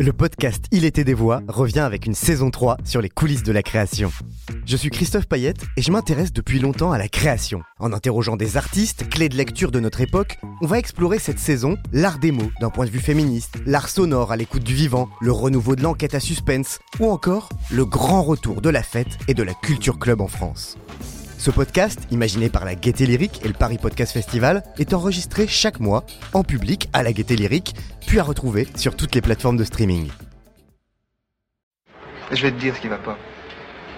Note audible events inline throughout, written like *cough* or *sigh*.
Le podcast Il était des voix revient avec une saison 3 sur les coulisses de la création. Je suis Christophe Payette et je m'intéresse depuis longtemps à la création. En interrogeant des artistes, clés de lecture de notre époque, on va explorer cette saison l'art des mots d'un point de vue féministe, l'art sonore à l'écoute du vivant, le renouveau de l'enquête à suspense ou encore le grand retour de la fête et de la culture club en France. Ce podcast, imaginé par la Gaieté Lyrique et le Paris Podcast Festival, est enregistré chaque mois en public à la Gaieté Lyrique, puis à retrouver sur toutes les plateformes de streaming. Je vais te dire ce qui va pas.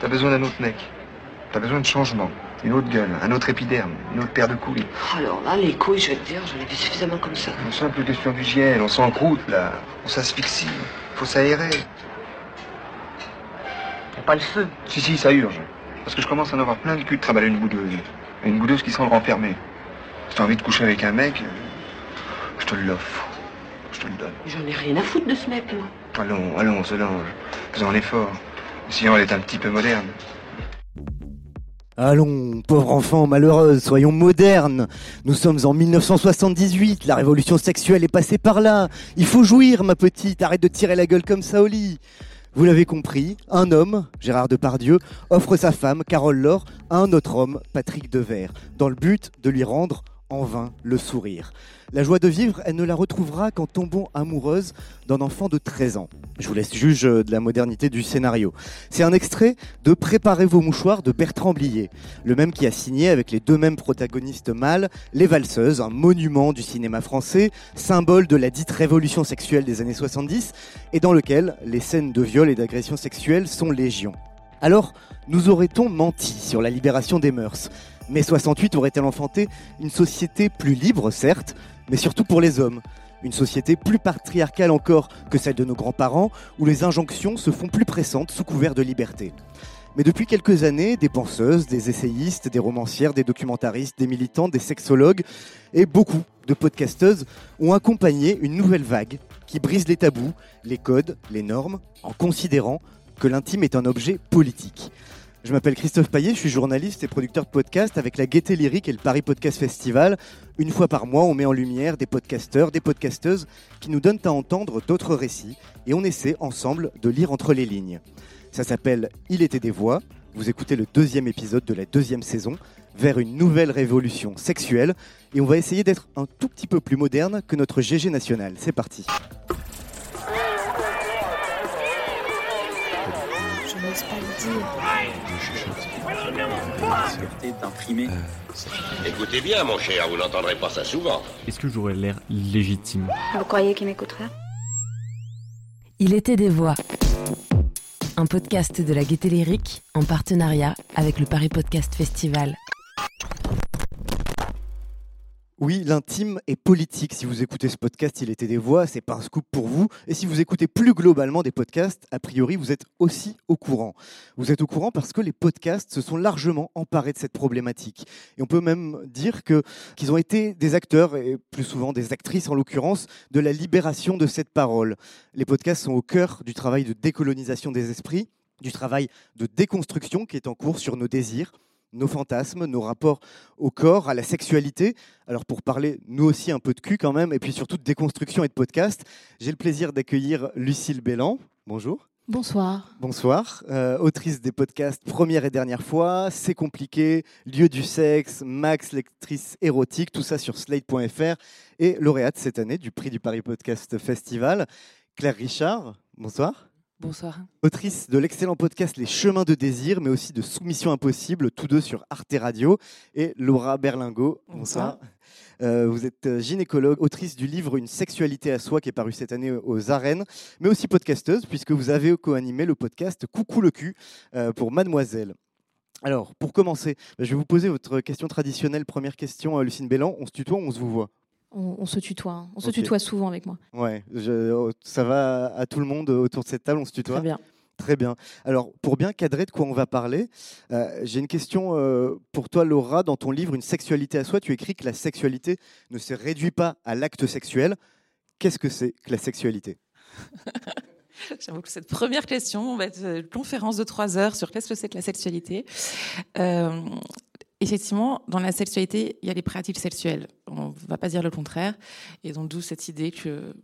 T'as besoin d'un autre mec. T'as besoin de changement. Une autre gueule, un autre épiderme, une autre paire de couilles. Alors là, les couilles, je vais te dire, j'en ai vu suffisamment comme ça. Une simple question d'hygiène, on s'encroute là. On s'asphyxie. Faut s'aérer. Y'a pas le feu? Si, si, ça urge. Parce que je commence à en avoir plein le cul de travailler une boudeuse. Et une boudeuse qui semble renfermée. Si t'as envie de coucher avec un mec, euh, je te l'offre. Je te le donne. J'en ai rien à foutre de ce mec, moi. Allons, allons, Solange. Faisons un effort. Sinon, elle est un petit peu moderne. Allons, pauvre enfant malheureuse, soyons modernes. Nous sommes en 1978, la révolution sexuelle est passée par là. Il faut jouir, ma petite, arrête de tirer la gueule comme ça au lit. Vous l'avez compris, un homme, Gérard Depardieu, offre sa femme, Carole Laure, à un autre homme, Patrick Devers, dans le but de lui rendre en vain le sourire. La joie de vivre, elle ne la retrouvera qu'en tombant amoureuse d'un enfant de 13 ans. Je vous laisse juge de la modernité du scénario. C'est un extrait de Préparez vos mouchoirs de Bertrand Blier, le même qui a signé avec les deux mêmes protagonistes mâles Les Valseuses, un monument du cinéma français, symbole de la dite révolution sexuelle des années 70, et dans lequel les scènes de viol et d'agression sexuelle sont légion. Alors, nous aurait-on menti sur la libération des mœurs? Mai 68 aurait-elle enfanté une société plus libre, certes, mais surtout pour les hommes une société plus patriarcale encore que celle de nos grands-parents, où les injonctions se font plus pressantes sous couvert de liberté. Mais depuis quelques années, des penseuses, des essayistes, des romancières, des documentaristes, des militantes, des sexologues et beaucoup de podcasteuses ont accompagné une nouvelle vague qui brise les tabous, les codes, les normes, en considérant que l'intime est un objet politique. Je m'appelle Christophe Paillet, je suis journaliste et producteur de podcast avec la Gaieté Lyrique et le Paris Podcast Festival. Une fois par mois, on met en lumière des podcasteurs, des podcasteuses qui nous donnent à entendre d'autres récits et on essaie ensemble de lire entre les lignes. Ça s'appelle Il était des voix. Vous écoutez le deuxième épisode de la deuxième saison vers une nouvelle révolution sexuelle et on va essayer d'être un tout petit peu plus moderne que notre GG national. C'est parti. N'ose pas le dire. d'imprimer. Écoutez bien, mon cher, vous n'entendrez pas ça souvent. Est-ce que j'aurais l'air légitime? Vous croyez qu'il m'écouterait Il était des voix. Un podcast de la Gaieté Lyrique en partenariat avec le Paris Podcast Festival. Oui, l'intime est politique. Si vous écoutez ce podcast, il était des voix, c'est pas un scoop pour vous. Et si vous écoutez plus globalement des podcasts, a priori, vous êtes aussi au courant. Vous êtes au courant parce que les podcasts se sont largement emparés de cette problématique. Et on peut même dire qu'ils ont été des acteurs, et plus souvent des actrices en l'occurrence, de la libération de cette parole. Les podcasts sont au cœur du travail de décolonisation des esprits, du travail de déconstruction qui est en cours sur nos désirs, nos fantasmes, nos rapports au corps, à la sexualité. Alors pour parler, nous aussi, un peu de cul quand même, et puis surtout de déconstruction et de podcast, j'ai le plaisir d'accueillir Lucille Bélan. Bonjour. Bonsoir. Bonsoir, euh, autrice des podcasts Première et Dernière fois, C'est compliqué, Lieu du sexe, Max, lectrice érotique, tout ça sur slate.fr, et lauréate cette année du prix du Paris Podcast Festival. Claire Richard, bonsoir. Bonsoir. Autrice de l'excellent podcast Les Chemins de Désir, mais aussi de Soumission Impossible, tous deux sur Arte Radio. Et Laura Berlingo, bonsoir. Euh, vous êtes euh, gynécologue, autrice du livre Une sexualité à soi qui est paru cette année aux arènes, mais aussi podcasteuse, puisque vous avez co-animé le podcast Coucou le cul euh, pour Mademoiselle. Alors, pour commencer, je vais vous poser votre question traditionnelle. Première question, Lucine Bélan. On se tutoie ou on se vous voit On, on se tutoie. hein. On se tutoie souvent avec moi. Ouais, je- ça va à tout le monde autour de cette table, on se tutoie Très bien. Très bien. Alors, pour bien cadrer de quoi on va parler, euh, j'ai une question euh, pour toi, Laura. Dans ton livre Une sexualité à soi, tu écris que la sexualité ne se réduit pas à l'acte sexuel. Qu'est-ce que c'est que la sexualité? *laughs* J'avoue que cette première question va être une conférence de trois heures sur qu'est-ce que c'est que la sexualité. Euh, effectivement, dans la sexualité, il y a les pratiques sexuelles. On va pas dire le contraire. Et donc d'où cette idée que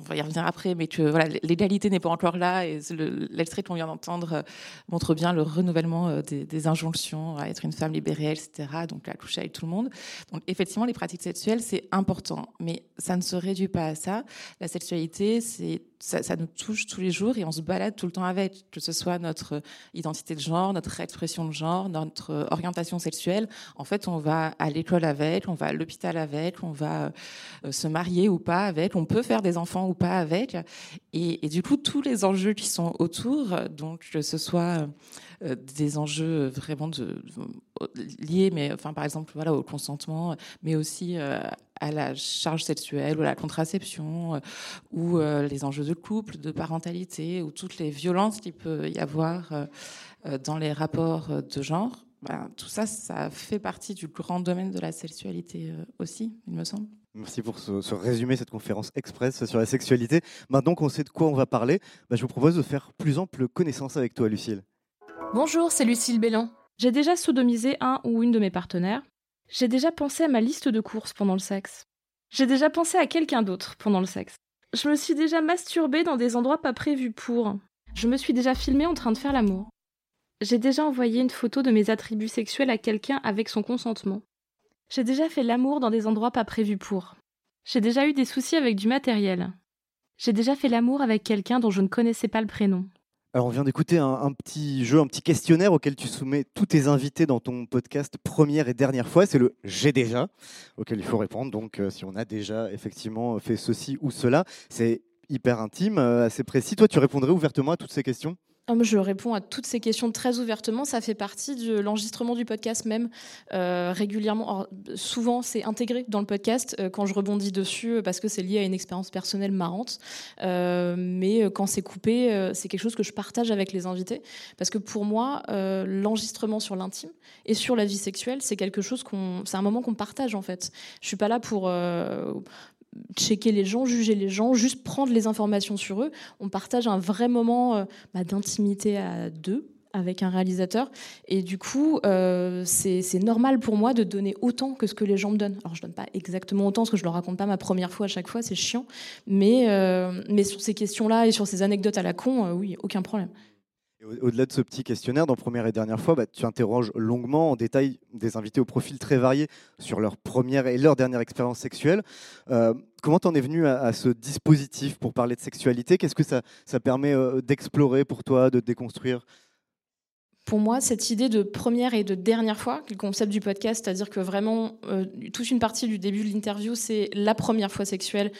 on va y revenir après, mais que voilà, l'égalité n'est pas encore là. Et l'extrait qu'on vient d'entendre euh, montre bien le renouvellement euh, des, injonctions à être une femme libérée, etc. Donc à coucher avec tout le monde. Donc effectivement, les pratiques sexuelles, c'est important, mais ça ne se réduit pas à ça. La sexualité, c'est ça, ça, nous touche tous les jours et on se balade tout le temps avec, que ce soit notre identité de genre, notre expression de genre, notre orientation sexuelle. En fait, on va à l'école avec, on va à l'hôpital avec, on va euh, se marier ou pas avec, on peut faire des enfants ou pas avec. Et, du coup, tous les enjeux qui sont autour, donc que ce soit euh, des enjeux vraiment de, liés, mais enfin par exemple voilà au consentement, mais aussi euh, à la charge sexuelle ou à la contraception, euh, ou les enjeux de couple, de parentalité, ou toutes les violences qu'il peut y avoir dans les rapports de genre. Ben, tout ça, ça fait partie du grand domaine de la sexualité aussi, il me semble. Merci pour ce, résumé, cette conférence express sur la sexualité. Maintenant qu'on sait de quoi on va parler, bah, je vous propose de faire plus ample connaissance avec toi, Lucille. Bonjour, c'est Lucille Bélan. J'ai déjà sodomisé un ou une de mes partenaires. J'ai déjà pensé à ma liste de courses pendant le sexe. J'ai déjà pensé à quelqu'un d'autre pendant le sexe. Je me suis déjà masturbée dans des endroits pas prévus pour. Je me suis déjà filmée en train de faire l'amour. J'ai déjà envoyé une photo de mes attributs sexuels à quelqu'un avec son consentement. J'ai déjà fait l'amour dans des endroits pas prévus pour. J'ai déjà eu des soucis avec du matériel. J'ai déjà fait l'amour avec quelqu'un dont je ne connaissais pas le prénom. Alors on vient d'écouter un, petit jeu, un petit questionnaire auquel tu soumets tous tes invités dans ton podcast première et dernière fois. C'est le J'ai déjà, auquel il faut répondre. Donc euh, si on a déjà effectivement fait ceci ou cela, c'est hyper intime, euh, assez précis. Toi, tu répondrais ouvertement à toutes ces questions? Je réponds à toutes ces questions très ouvertement. Ça fait partie de l'enregistrement du podcast même euh, régulièrement. souvent, c'est intégré dans le podcast euh, quand je rebondis dessus euh, parce que c'est lié à une expérience personnelle marrante. mais quand c'est coupé, c'est quelque chose que je partage avec les invités parce que pour moi, l'enregistrement sur l'intime et sur la vie sexuelle, c'est quelque chose qu'on, c'est un moment qu'on partage en fait. Je suis pas là pour checker les gens, juger les gens, juste prendre les informations sur eux. On partage un vrai moment euh, bah, d'intimité à deux avec un réalisateur. Et du coup, euh, c'est normal pour moi de donner autant que ce que les gens me donnent. Alors, je donne pas exactement autant, parce que je leur raconte pas ma première fois à chaque fois, c'est chiant. Mais, euh, mais sur ces questions-là et sur ces anecdotes à la con, oui, aucun problème. Au-delà de ce petit questionnaire, dans première et dernière fois, bah, tu interroges longuement, en détail, des invités au profil très varié sur leur première et leur dernière expérience sexuelle. Euh, comment t'en es venu à, ce dispositif pour parler de sexualité? Qu'est-ce que ça, ça permet euh, d'explorer pour toi, de déconstruire? Pour moi, cette idée de première et de dernière fois, le concept du podcast, c'est-à-dire que vraiment, euh, toute une partie du début de l'interview, c'est la première fois sexuelle,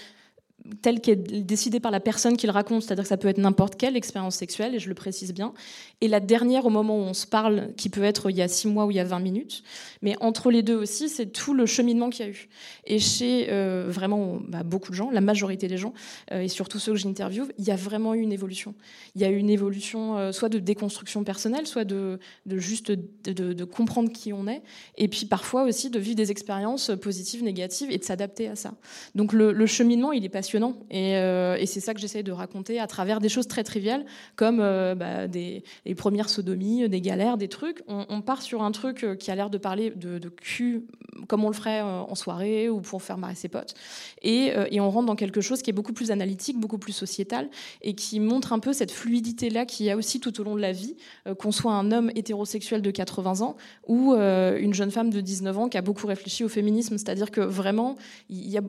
telle qu'elle est décidée par la personne qui le raconte, c'est-à-dire que ça peut être n'importe quelle expérience sexuelle, et je le précise bien. Et la dernière, au moment où on se parle, qui peut être il y a six mois ou il y a 20 minutes. Mais entre les deux aussi, c'est tout le cheminement qu'il y a eu. Et chez euh, vraiment bah, beaucoup de gens, la majorité des gens, euh, et surtout ceux que j'interviewe, il y a vraiment eu une évolution. Il y a eu une évolution euh, soit de déconstruction personnelle, soit de, juste de, comprendre qui on est, et puis parfois aussi de vivre des expériences positives, négatives, et de s'adapter à ça. Donc le, cheminement, il est passionnant euh, et, c'est ça que j'essaye de raconter à travers des choses très triviales, comme euh, bah, des, les premières sodomies, des galères, des trucs. On, part sur un truc euh, qui a l'air de parler de, cul, comme on le ferait en soirée ou pour faire marrer ses potes. Et, on rentre dans quelque chose qui est beaucoup plus analytique, beaucoup plus sociétal, et qui montre un peu cette fluidité-là qu'il y a aussi tout au long de la vie, qu'on soit un homme hétérosexuel de 80 ans ou une jeune femme de 19 ans qui a beaucoup réfléchi au féminisme. C'est-à-dire que vraiment, y a,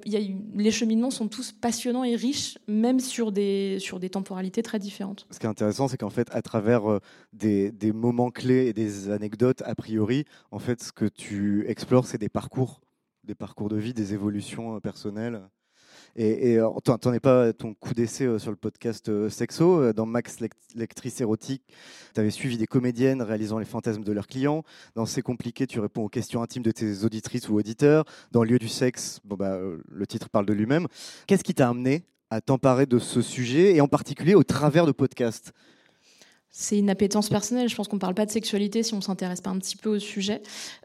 les cheminements sont tous pas passionnant et riche, même sur des, sur des temporalités très différentes. Ce qui est intéressant, c'est qu'en fait, à travers euh, des, des, moments clés et des anecdotes, a priori, en fait, ce que tu explores, c'est des parcours, des parcours de vie, des évolutions euh, personnelles. Et, et tu n'en es pas ton coup d'essai euh, sur le podcast euh, Sexo. Euh, dans Max Lectrice Érotique, tu avais suivi des comédiennes réalisant les fantasmes de leurs clients. Dans C'est compliqué, tu réponds aux questions intimes de tes auditrices ou auditeurs. Dans Lieu du sexe, bah, le titre parle de lui-même. Qu'est-ce qui t'a amené à t'emparer de ce sujet et en particulier au travers de podcasts? C'est une appétence personnelle. Je pense qu'on ne parle pas de sexualité si on s'intéresse pas un petit peu au sujet.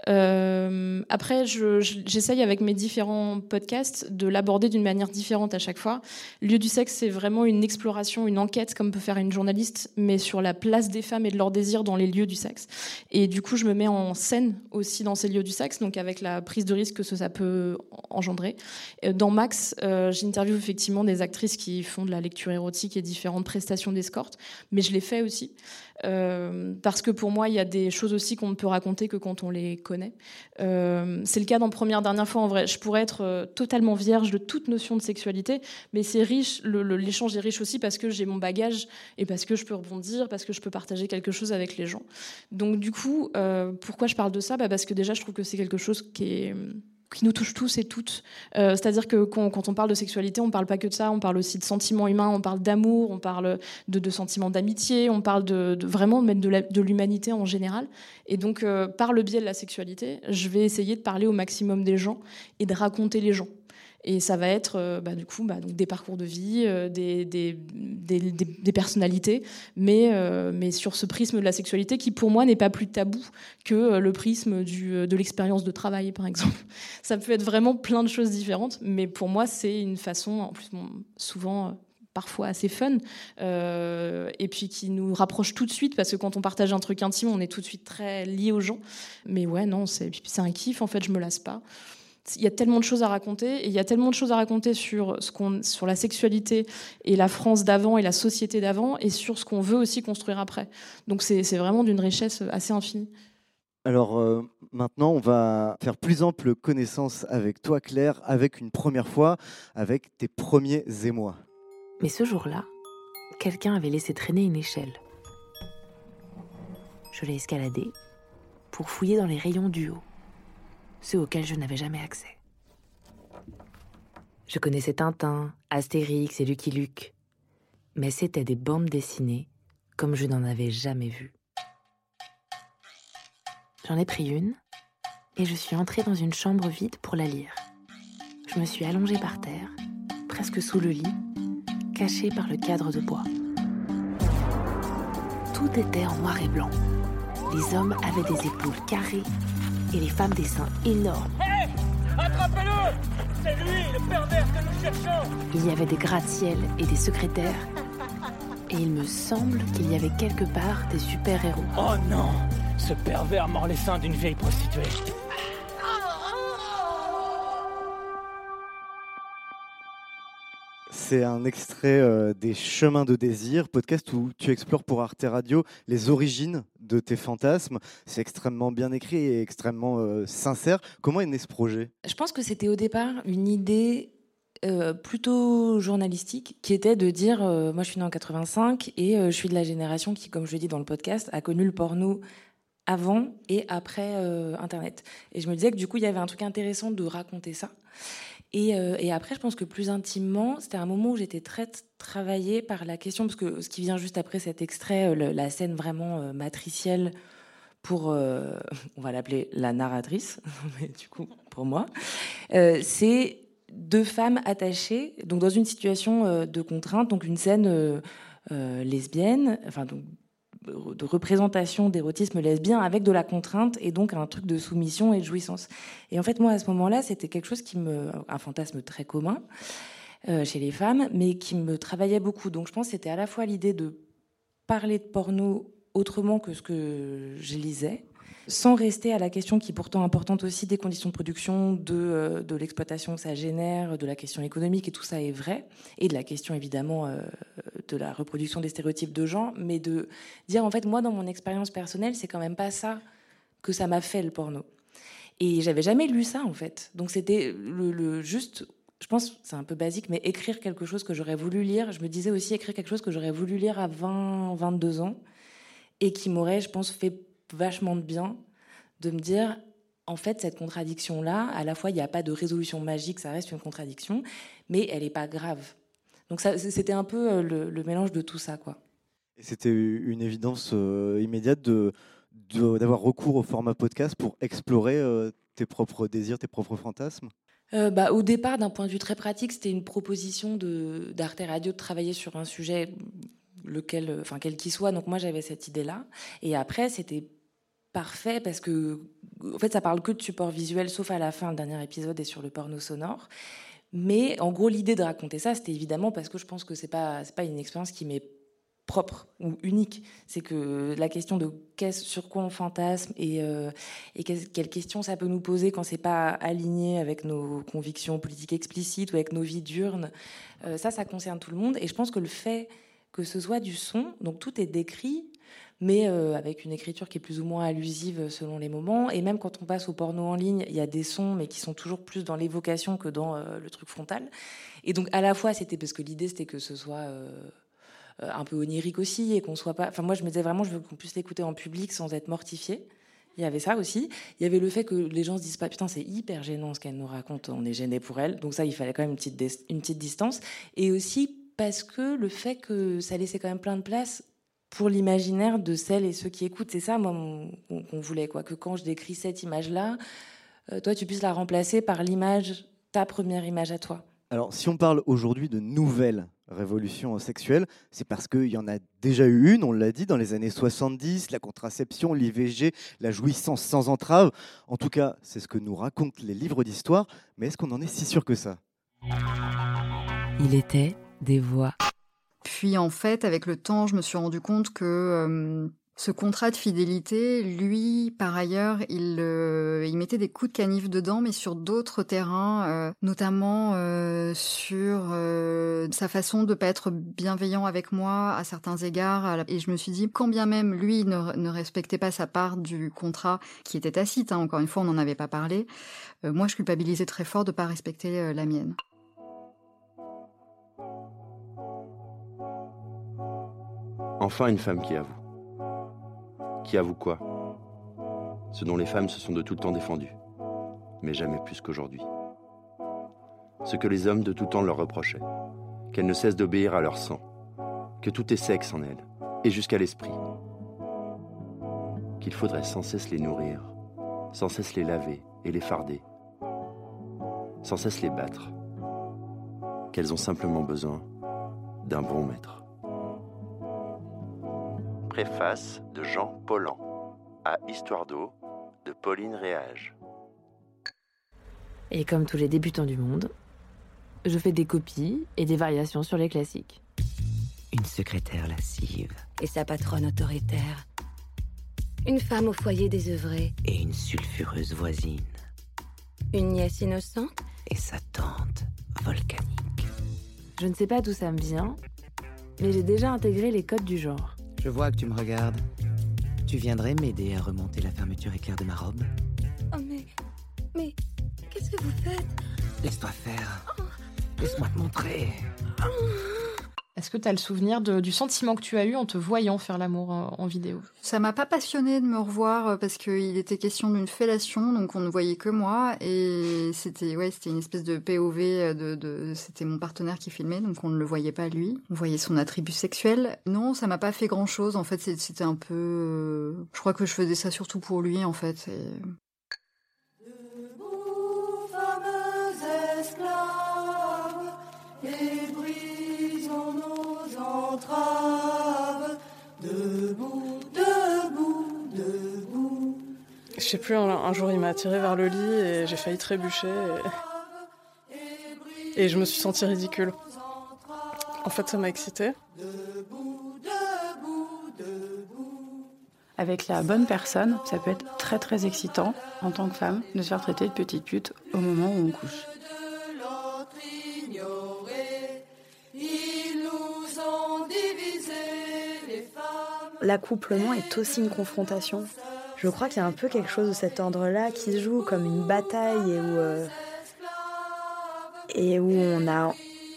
Euh, après, j'essaye avec mes différents podcasts de l'aborder d'une manière différente à chaque fois. Lieu du sexe, c'est vraiment une exploration, une enquête, comme peut faire une journaliste, mais sur la place des femmes et de leur désir dans les lieux du sexe. Et du coup, je me mets en scène aussi dans ces lieux du sexe, donc avec la prise de risque que ça peut engendrer. Euh, dans Max, euh, j'interviewe effectivement des actrices qui font de la lecture érotique et différentes prestations d'escorte, mais je l'ai fait aussi. Euh, parce que pour moi, il y a des choses aussi qu'on ne peut raconter que quand on les connaît. Euh, c'est le cas dans Première Dernière fois, en vrai. Je pourrais être euh, totalement vierge de toute notion de sexualité, mais c'est riche, l'échange est riche aussi parce que j'ai mon bagage et parce que je peux rebondir, parce que je peux partager quelque chose avec les gens. Donc du coup, pourquoi je parle de ça? Bah Parce que déjà, je trouve que c'est quelque chose qui est qui nous touche tous et toutes. Euh, c'est-à-dire que quand, on parle de sexualité, on ne parle pas que de ça, on parle aussi de sentiments humains, on parle d'amour, on parle de, sentiments d'amitié, on parle de, vraiment de, de l'humanité en général. Et donc, euh, par le biais de la sexualité, je vais essayer de parler au maximum des gens et de raconter les gens. Et ça va être euh, bah, du coup bah, donc des parcours de vie, euh, des, personnalités, mais, euh, mais sur ce prisme de la sexualité qui pour moi n'est pas plus tabou que le prisme de l'expérience de travail par exemple. *laughs* Ça peut être vraiment plein de choses différentes, mais pour moi c'est une façon, en plus souvent parfois assez fun, et puis qui nous rapproche tout de suite, parce que quand on partage un truc intime, on est tout de suite très lié aux gens. Mais ouais, non, c'est un kiff, en fait, je me lasse pas il y a tellement de choses à raconter et il y a tellement de choses à raconter sur ce qu'on sur la sexualité et la France d'avant et la société d'avant et sur ce qu'on veut aussi construire après. Donc c'est vraiment d'une richesse assez infinie. Alors euh, maintenant, on va faire plus ample connaissance avec toi, Claire, avec une première fois, avec tes premiers émois. Mais ce jour-là, quelqu'un avait laissé traîner une échelle. Je l'ai escaladée pour fouiller dans les rayons du haut ceux auxquels je n'avais jamais accès. Je connaissais Tintin, Astérix et Lucky Luke, mais c'étaient des bandes dessinées comme je n'en avais jamais vu. J'en ai pris une et je suis entrée dans une chambre vide pour la lire. Je me suis allongée par terre, presque sous le lit, cachée par le cadre de bois. Tout était en noir et blanc. Les hommes avaient des épaules carrées et les femmes des seins énormes. Hé Attrapez-le C'est lui, le pervers que nous cherchons Il y avait des gratte-ciels et des secrétaires. Et il me semble qu'il y avait quelque part des super-héros. Oh non Ce pervers mord les seins d'une vieille prostituée. C'est un extrait euh, des Chemins de désir, podcast où tu explores pour Arte Radio les origines de tes fantasmes. C'est extrêmement bien écrit et extrêmement euh, sincère. Comment est né ce projet? Je pense que c'était au départ une idée euh, plutôt journalistique qui était de dire moi je suis née en 85 et je suis de la génération qui, comme je le dis dans le podcast, a connu le porno avant et après Internet. Et je me disais que du coup il y avait un truc intéressant de raconter ça. Euh, et, après, je pense que plus intimement, c'était un moment où j'étais très travaillée par la question, parce que ce qui vient juste après cet extrait, euh, la scène vraiment euh, matricielle pour, *laughs* on va l'appeler la narratrice, *laughs* mais du coup, pour moi, c'est deux femmes attachées, donc dans une situation de contrainte, donc une scène lesbienne, enfin donc de représentation d'érotisme lesbien avec de la contrainte et donc un truc de soumission et de jouissance. Et en fait, moi, à ce moment-là, c'était quelque chose qui me, un fantasme très commun euh, chez les femmes, mais qui me travaillait beaucoup. Donc, je pense que c'était à la fois l'idée de parler de porno autrement que ce que je lisais, sans rester à la question qui est pourtant importante aussi des conditions de production, de, euh, de l'exploitation que ça génère, de la question économique, et tout ça est vrai, et de la question évidemment euh, de la reproduction des stéréotypes de genre, mais de dire en fait, moi dans mon expérience personnelle, c'est quand même pas ça que ça m'a fait le porno. Et j'avais jamais lu ça en fait. Donc c'était le, le, juste, je pense, c'est un peu basique, mais écrire quelque chose que j'aurais voulu lire. Je me disais aussi écrire quelque chose que j'aurais voulu lire à 20, 22 ans et qui m'aurait, je pense, fait vachement de bien de me dire, en fait, cette contradiction-là, à la fois, il n'y a pas de résolution magique, ça reste une contradiction, mais elle n'est pas grave. Donc c'était un peu euh, le, mélange de tout ça, quoi. C'était une évidence euh, immédiate de d'avoir recours au format podcast pour explorer euh, tes propres désirs, tes propres fantasmes? Bah, Au départ, d'un point de vue très pratique, c'était une proposition d'Arte Radio de travailler sur un sujet lequel, enfin quel qu'il soit. Donc moi j'avais cette idée-là. Et après c'était parfait parce que en fait ça parle que de support visuel, sauf à la fin, le dernier épisode est sur le porno sonore. Mais en gros l'idée de raconter ça, c'était évidemment parce que je pense que c'est pas c'est pas une expérience qui m'est propre ou unique. C'est que la question de sur quoi on fantasme et, euh, et quelles questions ça peut nous poser quand c'est pas aligné avec nos convictions politiques explicites ou avec nos vies diurnes, euh, ça, ça concerne tout le monde. Et je pense que le fait que ce soit du son, donc tout est décrit, mais euh, avec une écriture qui est plus ou moins allusive selon les moments. Et même quand on passe au porno en ligne, il y a des sons, mais qui sont toujours plus dans l'évocation que dans le truc frontal. Et donc à la fois, c'était parce que l'idée, c'était que ce soit euh, un peu onirique aussi et qu'on soit pas. Enfin, moi, je me disais vraiment, je veux qu'on puisse l'écouter en public sans être mortifié. Il y avait ça aussi. Il y avait le fait que les gens se disent pas putain c'est hyper gênant ce qu'elle nous raconte, on est gêné pour elle. Donc ça il fallait quand même une petite, une petite distance. Et aussi parce que le fait que ça laissait quand même plein de place pour l'imaginaire de celles et ceux qui écoutent. C'est ça moi qu'on voulait quoi. Que quand je décris cette image là, euh, toi tu puisses la remplacer par l'image, ta première image à toi. Alors si on parle aujourd'hui de nouvelles révolution sexuelle, c'est parce qu'il y en a déjà eu une, on l'a dit, dans les années 70, la contraception, l'IVG, la jouissance sans entrave. En tout cas, c'est ce que nous racontent les livres d'histoire, mais est-ce qu'on en est si sûr que ça? Il était des voix. Puis en fait, avec le temps, je me suis rendu compte que euh, ce contrat de fidélité, lui, par ailleurs, il, euh, il mettait des coups de canif dedans, mais sur d'autres terrains, euh, notamment euh, sur sa façon de pas être bienveillant avec moi à certains égards. Et je me suis dit, quand bien même lui ne, respectait pas sa part du contrat, qui était tacite, hein, encore une fois, on n'en avait pas parlé, moi je culpabilisais très fort de pas respecter la mienne. Enfin une femme qui avoue. Qui avoue quoi? Ce dont les femmes se sont de tout temps défendues, mais jamais plus qu'aujourd'hui. Ce que les hommes de tout temps leur reprochaient, qu'elles ne cessent d'obéir à leur sang, que tout est sexe en elles, et jusqu'à l'esprit. Qu'il faudrait sans cesse les nourrir, sans cesse les laver et les farder, sans cesse les battre, qu'elles ont simplement besoin d'un bon maître. Préface de Jean Paulan à Histoire d'eau de Pauline Réage. Et comme tous les débutants du monde, je fais des copies et des variations sur les classiques. Une secrétaire lascive. Et sa patronne autoritaire. Une femme au foyer désœuvré. Et une sulfureuse voisine. Une nièce innocente. Et sa tante volcanique. Je ne sais pas d'où ça me vient, mais j'ai déjà intégré les codes du genre. Je vois que tu me regardes. Tu viendrais m'aider à remonter la fermeture éclair de ma robe? Oh mais... Mais... Qu'est-ce que vous faites? Laisse-toi faire. Laisse-moi te montrer. Est-ce que tu as le souvenir du sentiment que tu as eu en te voyant faire l'amour en, vidéo? Ça m'a pas passionné de me revoir euh, parce qu'il était question d'une fellation, donc on ne voyait que moi et c'était ouais, c'était une espèce de POV euh, de, de c'était mon partenaire qui filmait, donc on ne le voyait pas lui. On voyait son attribut sexuel. Non, ça m'a pas fait grand chose. En fait, c'était un peu. Euh, je crois que je faisais ça surtout pour lui en fait. Je sais plus, un, jour il m'a tiré vers le lit et j'ai failli trébucher. Et... je me suis sentie ridicule. En fait, ça m'a excitée. Avec la bonne personne, ça peut être très très excitant en tant que femme de se faire traiter de petite pute au moment où on couche. L'accouplement est aussi une confrontation je crois qu'il y a un peu quelque chose de cet ordre-là qui se joue comme une bataille et où, euh, on, a,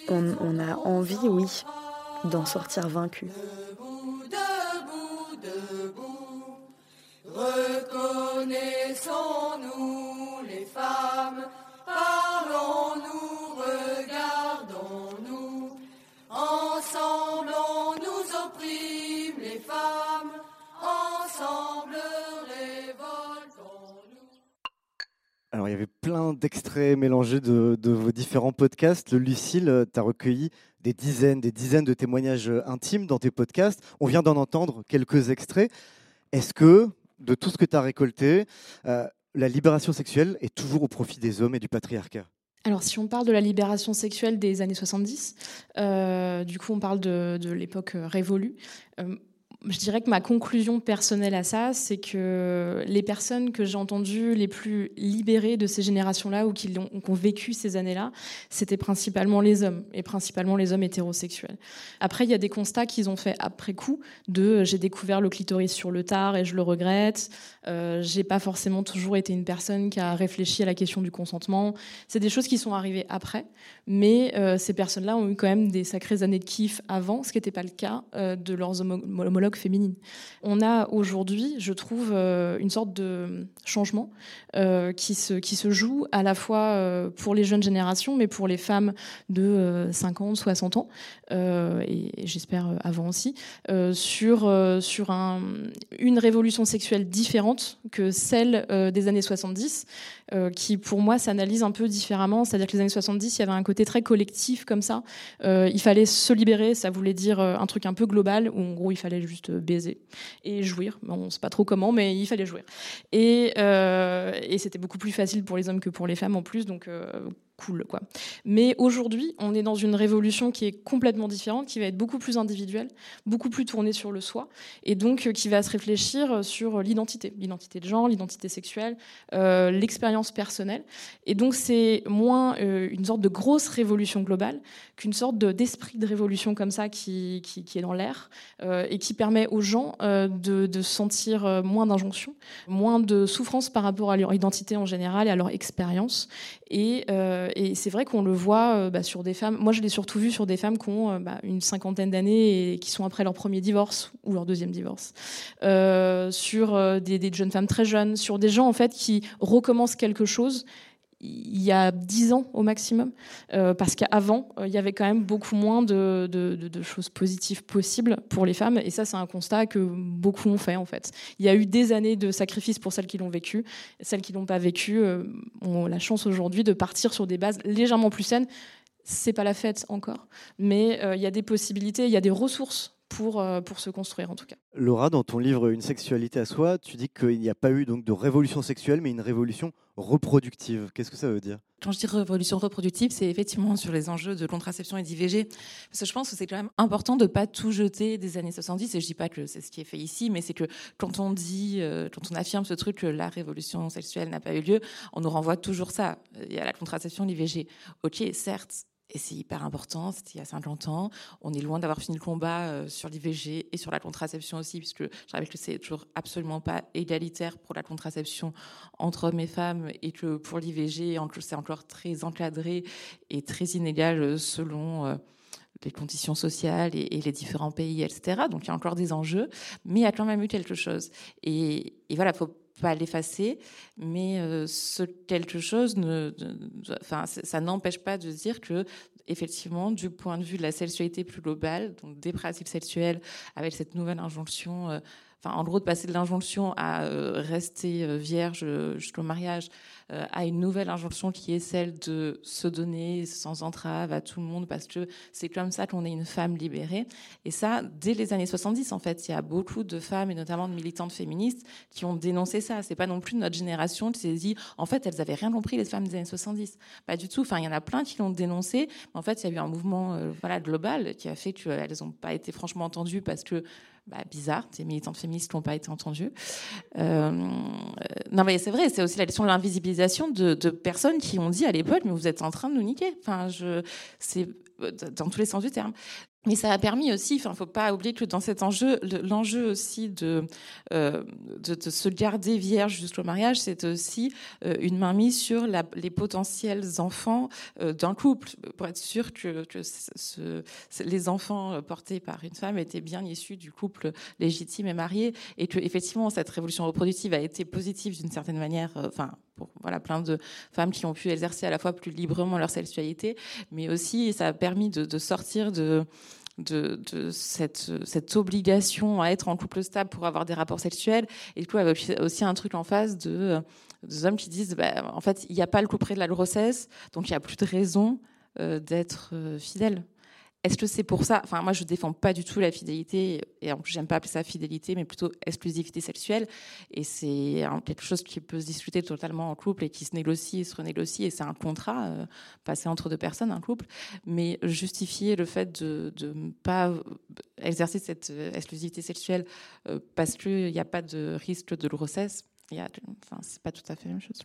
on, a envie, oui, d'en sortir vaincu. Reconnaissons-nous plein d'extraits mélangés de, vos différents podcasts. Lucille, tu as recueilli des dizaines, des dizaines de témoignages intimes dans tes podcasts. On vient d'en entendre quelques extraits. Est-ce que, de tout ce que tu as récolté, euh, la libération sexuelle est toujours au profit des hommes et du patriarcat? Alors, si on parle de la libération sexuelle des années 70, euh, du coup, on parle de, de l'époque révolue. Euh, je dirais que ma conclusion personnelle à ça, c'est que les personnes que j'ai entendues les plus libérées de ces générations-là ou qui ont, vécu ces années-là, c'était principalement les hommes, et principalement les hommes hétérosexuels. Après, il y a des constats qu'ils ont fait après coup, de j'ai découvert le clitoris sur le tard et je le regrette, euh, j'ai pas forcément toujours été une personne qui a réfléchi à la question du consentement. C'est des choses qui sont arrivées après, mais euh, ces personnes-là ont eu quand même des sacrées années de kiff avant, ce qui n'était pas le cas euh, de leurs homologues féminine. On a aujourd'hui, je trouve, euh, une sorte de changement euh, qui, se, qui se joue à la fois euh, pour les jeunes générations, mais pour les femmes de 50, 60 ans, et, j'espère avant aussi, sur, sur un, une révolution sexuelle différente que celle des années 70, qui pour moi s'analyse un peu différemment. C'est-à-dire que les années 70, il y avait un côté très collectif comme ça. il fallait se libérer, ça voulait dire un truc un peu global, où en gros il fallait juste baiser et jouir. On ne sait pas trop comment, mais il fallait jouir. Et, euh, et c'était beaucoup plus facile pour les hommes que pour les femmes en plus, donc euh, cool quoi. Mais aujourd'hui, on est dans une révolution qui est complètement différente, qui va être beaucoup plus individuelle, beaucoup plus tournée sur le soi, et donc euh, qui va se réfléchir sur l'identité, l'identité de genre, l'identité sexuelle, euh, l'expérience personnelle. Et donc c'est moins euh, une sorte de grosse révolution globale qu'une sorte d'esprit de, révolution comme ça qui, est dans l'air euh, et qui permet aux gens euh, de, de, sentir moins d'injonctions, moins de souffrance par rapport à leur identité en général et à leur expérience. Et, euh, et c'est vrai qu'on le voit euh, bah, sur des femmes. Moi, je l'ai surtout vu sur des femmes qui ont euh, bah, une cinquantaine d'années et qui sont après leur premier divorce ou leur deuxième divorce. Sur des, des, jeunes femmes très jeunes, sur des gens en fait qui recommencent quelque chose il y a dix ans au maximum, euh, parce qu'avant, euh, il y avait quand même beaucoup moins de, choses positives possibles pour les femmes, et ça, c'est un constat que beaucoup ont fait en fait. Il y a eu des années de sacrifices pour celles qui l'ont vécu, celles qui l'ont pas vécu euh, ont la chance aujourd'hui de partir sur des bases légèrement plus saines. C'est pas la fête encore, mais il y a des possibilités, il y a des ressources pour, pour se construire en tout cas. Laura, dans ton livre Une sexualité à soi, tu dis qu'il n'y a pas eu donc de révolution sexuelle, mais une révolution reproductive. Qu'est-ce que ça veut dire? Quand je dis révolution reproductive, c'est effectivement sur les enjeux de contraception et d'IVG. Parce que je pense que c'est quand même important de ne pas tout jeter des années 70. Et je dis pas que c'est ce qui est fait ici, mais c'est que quand on dit, euh, quand on affirme ce truc que la révolution sexuelle n'a pas eu lieu, on nous renvoie toujours ça. Il y a la contraception, l'IVG. Ok, certes, et c'est hyper important, c'était il y a 50 ans. On est loin d'avoir fini le combat euh, sur l'IVG et sur la contraception aussi, puisque je rappelle que c'est toujours absolument pas égalitaire pour la contraception entre hommes et femmes, et que pour l'IVG, c'est encore très encadré et très inégal euh, selon euh, les conditions sociales et, les différents pays, etc. Donc il y a encore des enjeux, mais il y a quand même eu quelque chose. Et, et voilà, faut pas l'effacer, mais euh, ce quelque chose, ne, enfin, ça n'empêche pas de dire que, effectivement, du point de vue de la sexualité plus globale, donc des pratiques sexuelles, avec cette nouvelle injonction, euh, en gros, de passer de l'injonction à euh, rester euh, vierge jusqu'au mariage euh, à une nouvelle injonction qui est celle de se donner sans entrave à tout le monde parce que c'est comme ça qu'on est une femme libérée. Et ça, dès les années 70, en fait, il y a beaucoup de femmes et notamment de militantes féministes qui ont dénoncé ça. C'est pas non plus notre génération qui s'est dit, en fait, elles avaient rien compris les femmes des années 70. Pas du tout. Enfin, il y en a plein qui l'ont dénoncé. En fait, il y a eu un mouvement, euh, global qui a fait qu'elles n'ont pas été franchement entendues parce que bah, bizarre, des militantes féministes qui n'ont pas été entendues. Euh, non, mais c'est vrai, c'est aussi la question de l'invisibilisation de, de, personnes qui ont dit à l'époque, mais vous êtes en train de nous niquer. Enfin, je, c'est dans tous les sens du terme. Mais ça a permis aussi, enfin, faut pas oublier que dans cet enjeu, l'enjeu aussi de, euh, de, de, se garder vierge jusqu'au mariage, c'est aussi euh, une mainmise sur les potentiels enfants euh, d'un couple, pour être sûr que, que les enfants portés par une femme étaient bien issus du couple légitime et marié, et que effectivement cette révolution reproductive a été positive d'une certaine manière, euh, enfin pour voilà plein de femmes qui ont pu exercer à la fois plus librement leur sexualité, mais aussi ça a permis de, sortir de de, cette, cette, obligation à être en couple stable pour avoir des rapports sexuels. Et du coup, il y a aussi un truc en face de, des hommes qui disent, bah, en fait, il n'y a pas le coup près de la grossesse, donc il n'y a plus de raison euh, d'être euh, fidèle. Est-ce que c'est pour ça? Enfin, moi, je défends pas du tout la fidélité, et en plus, j'aime pas appeler ça fidélité, mais plutôt exclusivité sexuelle. Et c'est quelque chose qui peut se discuter totalement en couple et qui se négocie et se renégocie, et c'est un contrat euh, passé entre deux personnes, un couple. Mais justifier le fait de ne pas exercer cette euh, exclusivité sexuelle euh, parce qu'il n'y a pas de risque de grossesse, enfin, c'est pas tout à fait la même chose.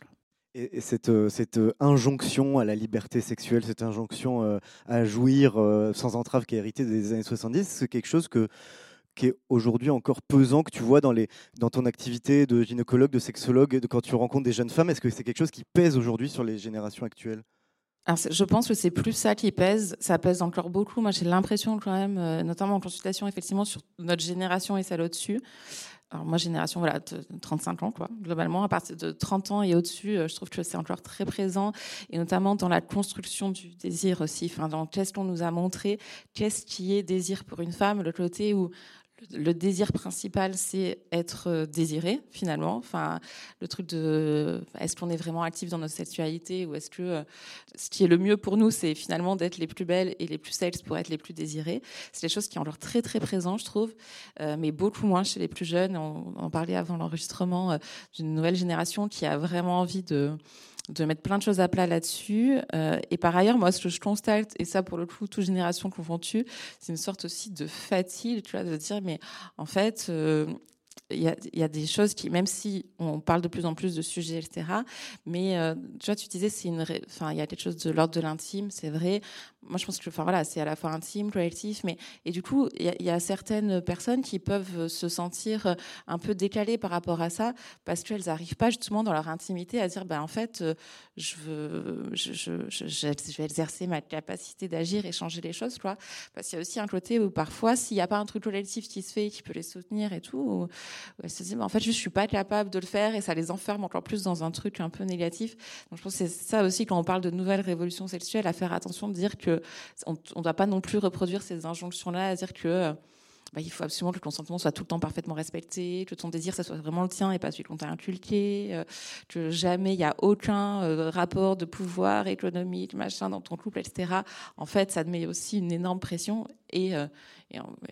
Et, cette, euh, cette, euh, injonction à la liberté sexuelle, cette injonction euh, à jouir sans entrave qui est héritée des années 70, c'est quelque chose que, qui est aujourd'hui encore pesant, que tu vois dans, les, dans ton activité de gynécologue, de sexologue, quand tu rencontres des jeunes femmes. Est-ce que c'est quelque chose qui pèse aujourd'hui sur les générations actuelles? Alors, je pense que c'est plus ça qui pèse. Ça pèse encore beaucoup. Moi, j'ai l'impression quand même, notamment en consultation, effectivement, sur notre génération et celle au-dessus, alors moi, génération voilà, de 35 ans, quoi, globalement. À partir de 30 ans et au-dessus, euh, je trouve que c'est encore très présent, et notamment dans la construction du désir aussi. Enfin, dans qu'est-ce qu'on nous a montré, qu'est-ce qui est désir pour une femme, le côté où le désir principal, c'est être euh, désiré, finalement. Enfin, le truc de est-ce qu'on est vraiment actif dans notre sexualité ou est-ce que euh, ce qui est le mieux pour nous, c'est finalement d'être les plus belles et les plus sexes pour être les plus désirées. C'est des choses qui ont l'air très, très présentes, je trouve, euh, mais beaucoup moins chez les plus jeunes. On en parlait avant l'enregistrement d'une nouvelle génération qui a vraiment envie de de mettre plein de choses à plat là-dessus. Euh, et par ailleurs, moi, ce que je constate, et ça pour le coup, toute génération confondue, c'est une sorte aussi de fatigue, tu vois, de dire, mais en fait, euh, il y, a, des choses qui, même si on parle de plus en plus de sujets, etc., mais euh, tu vois, tu disais, c'est une, enfin, il y a quelque chose de l'ordre de l'intime, c'est vrai. Moi, je pense que, enfin voilà, c'est à la fois intime, collectif, mais et du coup, il y, a certaines personnes qui peuvent se sentir un peu décalées par rapport à ça parce qu'elles n'arrivent pas justement dans leur intimité à dire, ben en fait, je veux, je, je, je, vais exercer ma capacité d'agir et changer les choses, quoi. Parce qu'il y a aussi un côté où parfois, s'il n'y a pas un truc collectif qui se fait, qui peut les soutenir et tout, elles se disent, en fait, je suis pas capable de le faire et ça les enferme encore plus dans un truc un peu négatif. Donc, je pense que c'est ça aussi quand on parle de nouvelle révolution sexuelle, à faire attention de dire que on ne doit pas non plus reproduire ces injonctions-là, à dire que bah, il faut absolument que le consentement soit tout le temps parfaitement respecté, que ton désir, ça soit vraiment le tien et pas celui qu'on t'a inculqué, euh, que jamais il n'y a aucun euh, rapport de pouvoir économique, machin, dans ton couple, etc. En fait, ça te met aussi une énorme pression et, euh,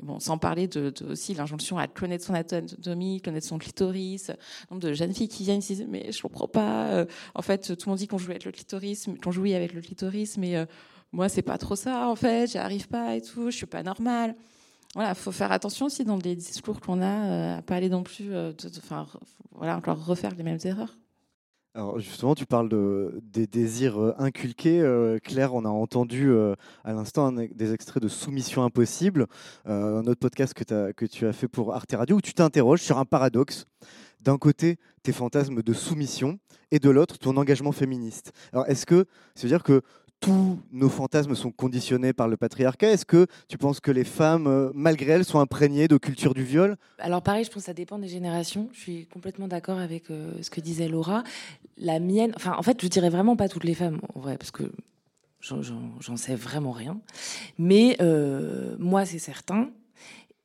bon, sans parler de, aussi l'injonction à connaître son anatomie, connaître son clitoris, nombre de jeunes filles qui viennent et disent mais je comprends pas. en fait, tout le monde dit qu'on joue avec le clitoris, qu'on jouit avec le clitoris, mais moi c'est pas trop ça en fait, j'y arrive pas et tout, je suis pas normale voilà, faut faire attention aussi dans les discours qu'on a, euh, à pas aller non plus, euh, enfin, voilà, encore refaire les mêmes erreurs. Alors justement, tu parles de, des désirs euh, inculqués. Claire, on a entendu à l'instant des extraits de Soumission impossible, un autre podcast que, que tu as fait pour Arte Radio, où tu t'interroges sur un paradoxe. D'un côté, tes fantasmes de soumission, et de l'autre, ton engagement féministe. Alors est-ce que ça veut dire que tous nos fantasmes sont conditionnés par le patriarcat. Est-ce que tu penses que les femmes, euh, malgré elles, sont imprégnées de culture du viol? Alors pareil, je pense que ça dépend des générations. Je suis complètement d'accord avec euh, ce que disait Laura. La mienne, enfin en fait, je dirais vraiment pas toutes les femmes, en vrai, parce que j'en sais vraiment rien. Mais euh, moi, c'est certain.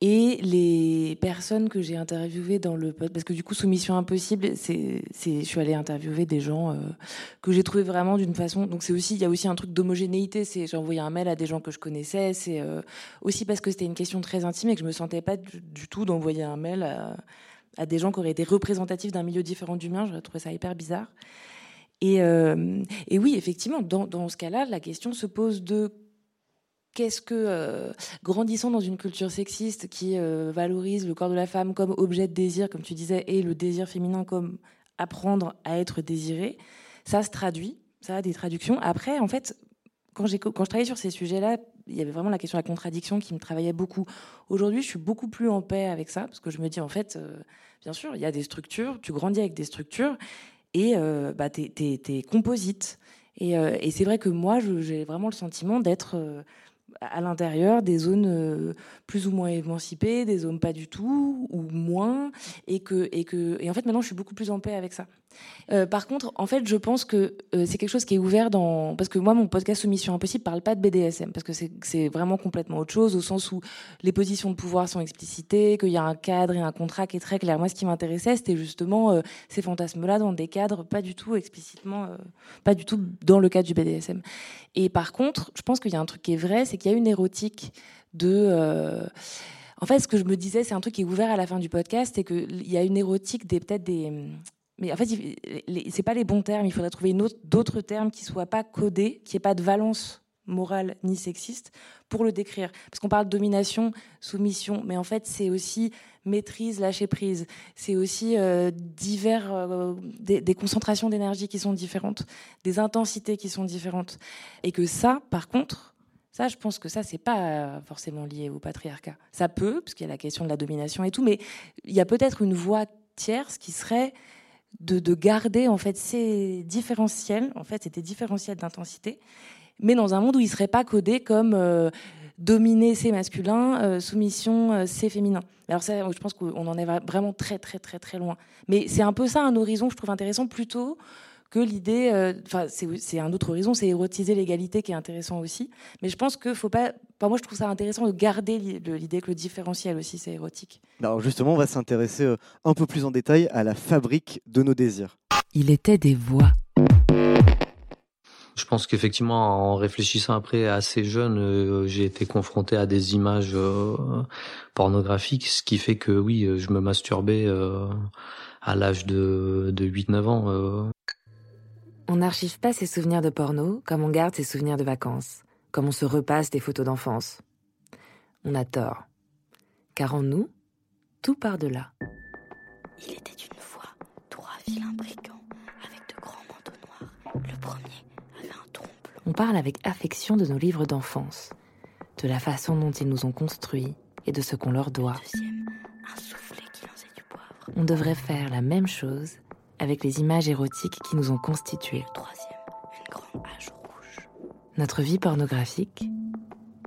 Et les personnes que j'ai interviewées dans le parce que du coup Soumission impossible, c'est, je suis allée interviewer des gens euh, que j'ai trouvé vraiment d'une façon. Donc c'est aussi, il y a aussi un truc d'homogénéité. C'est j'ai envoyé un mail à des gens que je connaissais. C'est euh, aussi parce que c'était une question très intime et que je me sentais pas du, tout d'envoyer un mail à, des gens qui auraient été représentatifs d'un milieu différent du mien. Je trouvais ça hyper bizarre. Et, euh, et oui, effectivement, dans, dans ce cas-là, la question se pose de qu'est-ce que euh, grandissons dans une culture sexiste qui euh, valorise le corps de la femme comme objet de désir, comme tu disais, et le désir féminin comme apprendre à être désiré, ça se traduit, ça a des traductions. Après, en fait, quand, j'ai, quand je travaillais sur ces sujets-là, il y avait vraiment la question de la contradiction qui me travaillait beaucoup. Aujourd'hui, je suis beaucoup plus en paix avec ça, parce que je me dis, en fait, euh, bien sûr, il y a des structures, tu grandis avec des structures, et bah, tu es, composite. Et c'est vrai que moi, j'ai vraiment le sentiment d'être à l'intérieur des zones euh, plus ou moins émancipées, des zones pas du tout ou moins, et que et que et en fait maintenant je suis beaucoup plus en paix avec ça. Euh, par contre, en fait, je pense que euh, c'est quelque chose qui est ouvert dans. Parce que moi, mon podcast Soumission Impossible parle pas de BDSM, parce que c'est vraiment complètement autre chose, au sens où les positions de pouvoir sont explicitées, qu'il y a un cadre et un contrat qui est très clair. Moi, ce qui m'intéressait, c'était justement euh, ces fantasmes-là dans des cadres pas du tout explicitement, pas du tout dans le cadre du BDSM. Et par contre, je pense qu'il y a un truc qui est vrai, c'est qu'il y a une érotique de. En fait, ce que je me disais, c'est un truc qui est ouvert à la fin du podcast, c'est qu'il y a une érotique des peut-être des mais en fait, c'est pas les bons termes. Il faudrait trouver d'autres termes qui soient pas codés, qui n'aient pas de valence morale ni sexiste pour le décrire. Parce qu'on parle de domination, soumission, mais en fait, c'est aussi maîtrise, lâcher prise. C'est aussi euh, divers, euh, des, des, concentrations d'énergie qui sont différentes, des intensités qui sont différentes. Et que ça, par contre, ça, je pense que ça, c'est pas forcément lié au patriarcat. Ça peut, parce qu'il y a la question de la domination et tout, mais il y a peut-être une voie tierce qui serait de, garder en fait ces différentiels, en fait c'était différentiels d'intensité, mais dans un monde où il serait pas codé comme euh, dominer c'est masculin, euh, soumission euh, c'est féminin. Alors ça, je pense qu'on en est vraiment très très très très loin. Mais c'est un peu ça un horizon que je trouve intéressant plutôt que l'idée, euh, enfin c'est un autre horizon, c'est érotiser l'égalité qui est intéressant aussi. Mais je pense que faut pas, moi je trouve ça intéressant de garder l'idée que le différentiel aussi c'est érotique. Alors justement, on va s'intéresser euh, un peu plus en détail à la fabrique de nos désirs. Il était des voix. Je pense qu'effectivement, en réfléchissant après assez jeune, euh, j'ai été confronté à des images pornographiques, ce qui fait que oui, je me masturbais à l'âge de, de 8-9 ans. On n'archive pas ses souvenirs de porno comme on garde ses souvenirs de vacances, comme on se repasse des photos d'enfance. On a tort. Car en nous, tout part de là. Il était une fois trois vilains brigands avec de grands manteaux noirs. Le premier avait un trompe. On parle avec affection de nos livres d'enfance, de la façon dont ils nous ont construits et de ce qu'on leur doit. deuxième, un soufflet qui lançait du poivre. On devrait faire la même chose avec les images érotiques qui nous ont constitués. troisième, une grande hache rouge. Notre vie pornographique,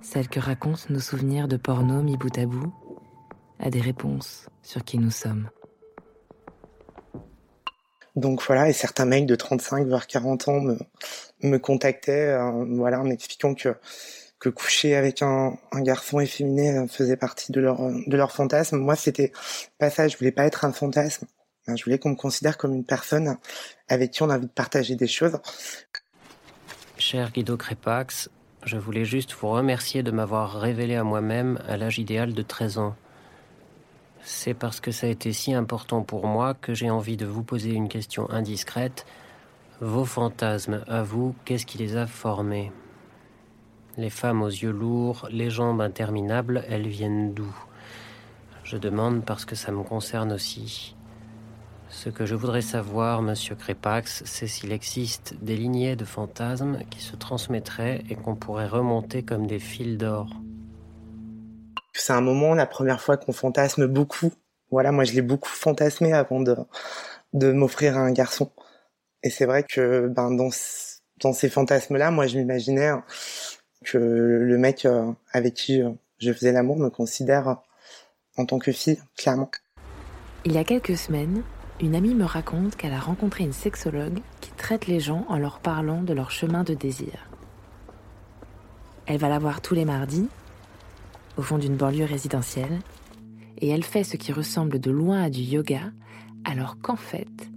celle que racontent nos souvenirs de porno mis bout à bout, a des réponses sur qui nous sommes. Donc voilà, et certains mecs de 35 voire 40 ans me, me contactaient, euh, voilà, en expliquant que que coucher avec un, un, garçon efféminé faisait partie de leur de leur fantasme. Moi, c'était pas ça. Je voulais pas être un fantasme. Je voulais qu'on me considère comme une personne avec qui on a envie de partager des choses. Cher Guido Crépax, je voulais juste vous remercier de m'avoir révélé à moi-même à l'âge idéal de 13 ans. C'est parce que ça a été si important pour moi que j'ai envie de vous poser une question indiscrète. Vos fantasmes, à vous, qu'est-ce qui les a formés? Les femmes aux yeux lourds, les jambes interminables, elles viennent d'où? Je demande parce que ça me concerne aussi. Ce que je voudrais savoir, monsieur Crépax, c'est s'il existe des lignées de fantasmes qui se transmettraient et qu'on pourrait remonter comme des fils d'or. C'est un moment, la première fois qu'on fantasme beaucoup. Voilà, moi je l'ai beaucoup fantasmé avant de, de m'offrir à un garçon. Et c'est vrai que ben, dans, dans ces fantasmes-là, moi je m'imaginais que le mec euh, avec qui euh, je faisais l'amour me considère en tant que fille, clairement. Il y a quelques semaines, une amie me raconte qu'elle a rencontré une sexologue qui traite les gens en leur parlant de leur chemin de désir. Elle va la voir tous les mardis, au fond d'une banlieue résidentielle, et elle fait ce qui ressemble de loin à du yoga, alors qu'en fait,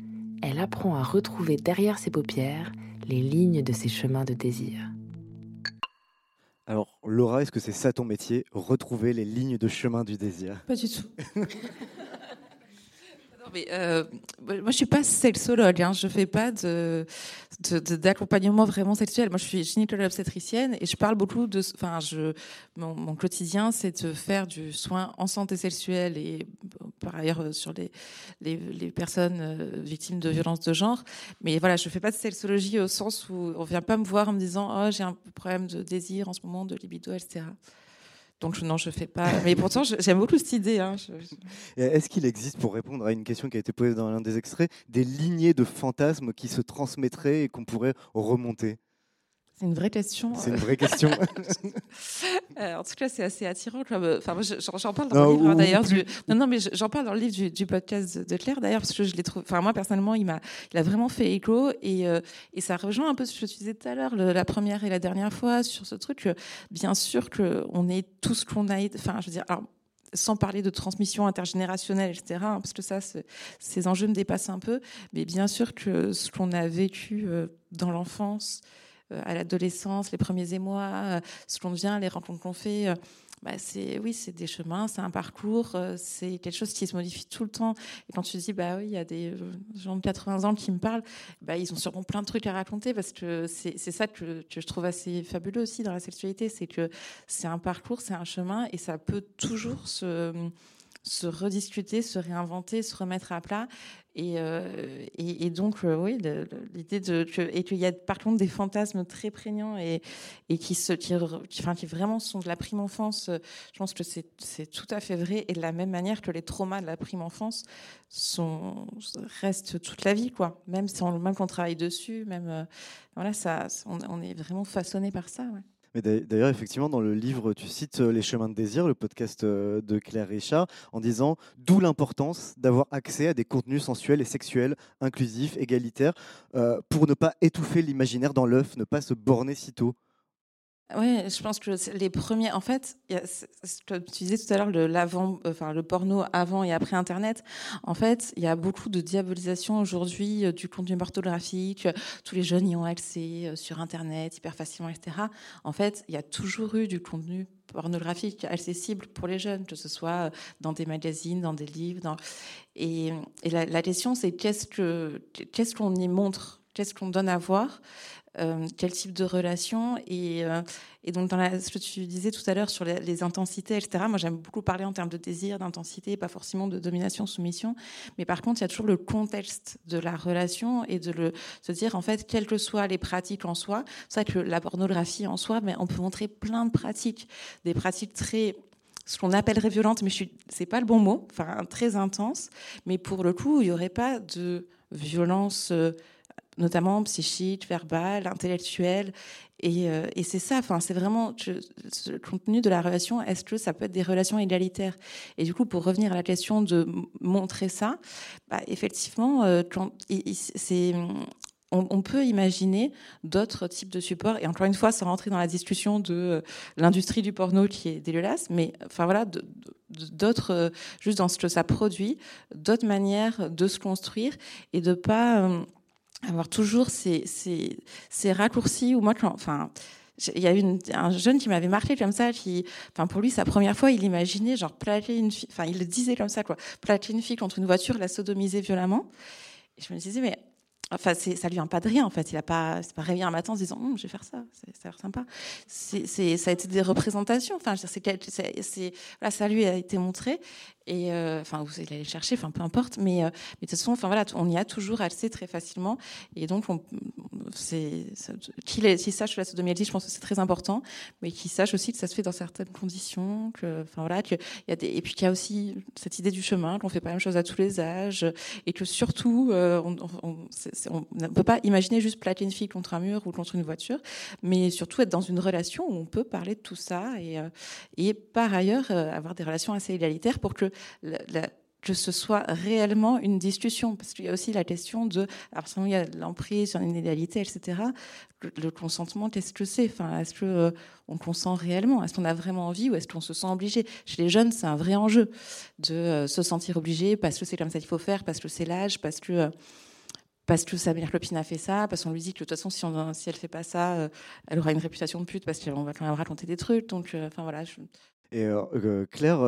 elle apprend à retrouver derrière ses paupières les lignes de ses chemins de désir. Alors, Laura, est-ce que c'est ça ton métier, retrouver les lignes de chemin du désir? Pas du tout. *laughs* euh, moi, je suis pas sexologue. Hein. Je fais pas d'accompagnement vraiment sexuel. Moi, je suis gynécologue obstétricienne et je parle beaucoup de. Enfin, mon, quotidien, c'est de faire du soin en santé sexuelle et par ailleurs euh, sur les personnes euh, victimes de violences de genre. Mais voilà, je fais pas de sexologie au sens où on vient pas me voir en me disant oh j'ai un problème de désir en ce moment, de libido, etc. Donc non, je fais pas. Mais pourtant, j'aime beaucoup cette idée. Hein. Est-ce qu'il existe, pour répondre à une question qui a été posée dans l'un des extraits, des lignées de fantasmes qui se transmettraient et qu'on pourrait remonter? C'est une vraie question. C'est une vraie question. *laughs* euh, en tout cas, c'est assez attirant. Enfin, j'en parle dans le livre d'ailleurs. Du... Non, non, mais j'en parle dans le livre du, du podcast de Claire d'ailleurs parce que je l'ai trouvé. Enfin, moi personnellement, il m'a, il a vraiment fait écho et euh, et ça rejoint un peu ce que je disais tout à l'heure, la première et la dernière fois sur ce truc. Que, bien sûr que on est tout ce qu'on a. Enfin, je veux dire. Alors, sans parler de transmission intergénérationnelle, etc., hein, parce que ça, ces enjeux me dépassent un peu, mais bien sûr que ce qu'on a vécu euh, dans l'enfance, euh, à l'adolescence, les premiers émois, euh, ce qu'on devient, les rencontres qu'on fait. Euh, bah c'est oui, c'est des chemins, c'est un parcours, c'est quelque chose qui se modifie tout le temps. Et quand tu dis bah oui, il y a des gens de 80 ans qui me parlent, bah ils ont sûrement plein de trucs à raconter parce que c'est ça que, je trouve assez fabuleux aussi dans la sexualité, c'est que c'est un parcours, c'est un chemin et ça peut toujours se rediscuter, se réinventer, se remettre à plat. Et, euh, et, donc, euh, oui, l'idée de. et qu'il y a par contre des fantasmes très prégnants et, qui, se, qui, enfin, qui vraiment sont de la prime enfance. Je pense que c'est tout à fait vrai. Et de la même manière que les traumas de la prime enfance sont, restent toute la vie, quoi. Même si on, même qu'on travaille dessus, même. Euh, voilà, ça, on, on, est vraiment façonné par ça. Mais d'ailleurs, effectivement, dans le livre, tu cites euh, Les chemins de désir, le podcast euh, de Claire Richard, en disant d'où l'importance d'avoir accès à des contenus sensuels et sexuels, inclusifs, égalitaires, euh, pour ne pas étouffer l'imaginaire dans l'œuf, ne pas se borner si tôt. Oui, je pense que les premiers, en fait, tu disais tout à l'heure le, porno avant et après Internet. En fait, il y a beaucoup de diabolisation aujourd'hui euh, du contenu pornographique. Tous les jeunes y ont accès euh, sur Internet hyper facilement, etc. En fait, il y a toujours eu du contenu pornographique accessible pour les jeunes, que ce soit euh, dans des magazines, dans des livres. Et, la, question, c'est qu'est-ce que qu'est-ce qu'on y montre, qu'est-ce qu'on donne à voir? Euh, quel type de relation et, euh, donc ce que tu disais tout à l'heure sur les, intensités, etc. Moi, j'aime beaucoup parler en termes de désir, d'intensité, pas forcément de domination, soumission. Mais par contre, il y a toujours le contexte de la relation et de se dire en fait, quelles que soient les pratiques en soi, c'est vrai que la pornographie en soi, mais on peut montrer plein de pratiques, des pratiques très ce qu'on appellerait violentes, mais ce n'est pas le bon mot, enfin très intense. Mais pour le coup, il n'y aurait pas de violence. Euh, notamment psychique, verbal, intellectuel. Et, euh, et c'est ça, enfin, c'est vraiment le contenu de la relation. Est-ce que ça peut être des relations égalitaires? Et du coup, pour revenir à la question de montrer ça, bah, effectivement, euh, c'est on, peut imaginer d'autres types de supports. Et encore une fois, sans rentrer dans la discussion de euh, l'industrie du porno qui est dégueulasse, mais enfin voilà, d'autres, juste dans ce que ça produit, d'autres manières de se construire et de pas avoir toujours ces, ces, ces raccourcis où moi, enfin, il y a une, un jeune qui m'avait marqué comme ça, qui, enfin, pour lui, sa première fois, il imaginait, genre, plaquer une fille, enfin, il le disait comme ça, quoi, plaquer une fille contre une voiture, la sodomiser violemment. Et je me disais, mais Enfin, ça lui vient pas de rien, en fait. Il a pas, c'est pas réveillé un matin en se disant, hum, je vais faire ça, ça a l'air sympa. C'est, ça a été des représentations. Enfin, c'est, voilà, ça lui a été montré. Et euh, enfin, vous allez chercher, enfin, peu importe. Mais, euh, mais de toute façon, enfin voilà, on y a toujours accès très facilement. Et donc, on, c'est, qu'il qui sache la sodomie, je pense que c'est très important, mais qu'il sache aussi que ça se fait dans certaines conditions. Que, enfin voilà, que y a des, et puis qu'il y a aussi cette idée du chemin, qu'on fait pas la même chose à tous les âges, et que surtout, euh, on, on, on ne peut pas imaginer juste plaquer une fille contre un mur ou contre une voiture, mais surtout être dans une relation où on peut parler de tout ça et, euh, par ailleurs euh, avoir des relations assez égalitaires pour que que ce soit réellement une discussion, parce qu'il y a aussi la question de, alors il y a l'emprise sur l'inégalité, etc. Le, consentement, qu'est-ce que c'est? Enfin, est-ce que euh, on consent réellement? Est-ce qu'on a vraiment envie ou est-ce qu'on se sent obligé? Chez les jeunes, c'est un vrai enjeu de se sentir obligé parce que c'est comme ça qu'il faut faire, parce que c'est l'âge, parce que parce que sa meilleure copine a fait ça, parce qu'on lui dit que de toute façon, si, on, si elle fait pas ça, euh, elle aura une réputation de pute, parce qu'on va quand même raconter des trucs. Donc, euh, enfin voilà. Et euh, Claire,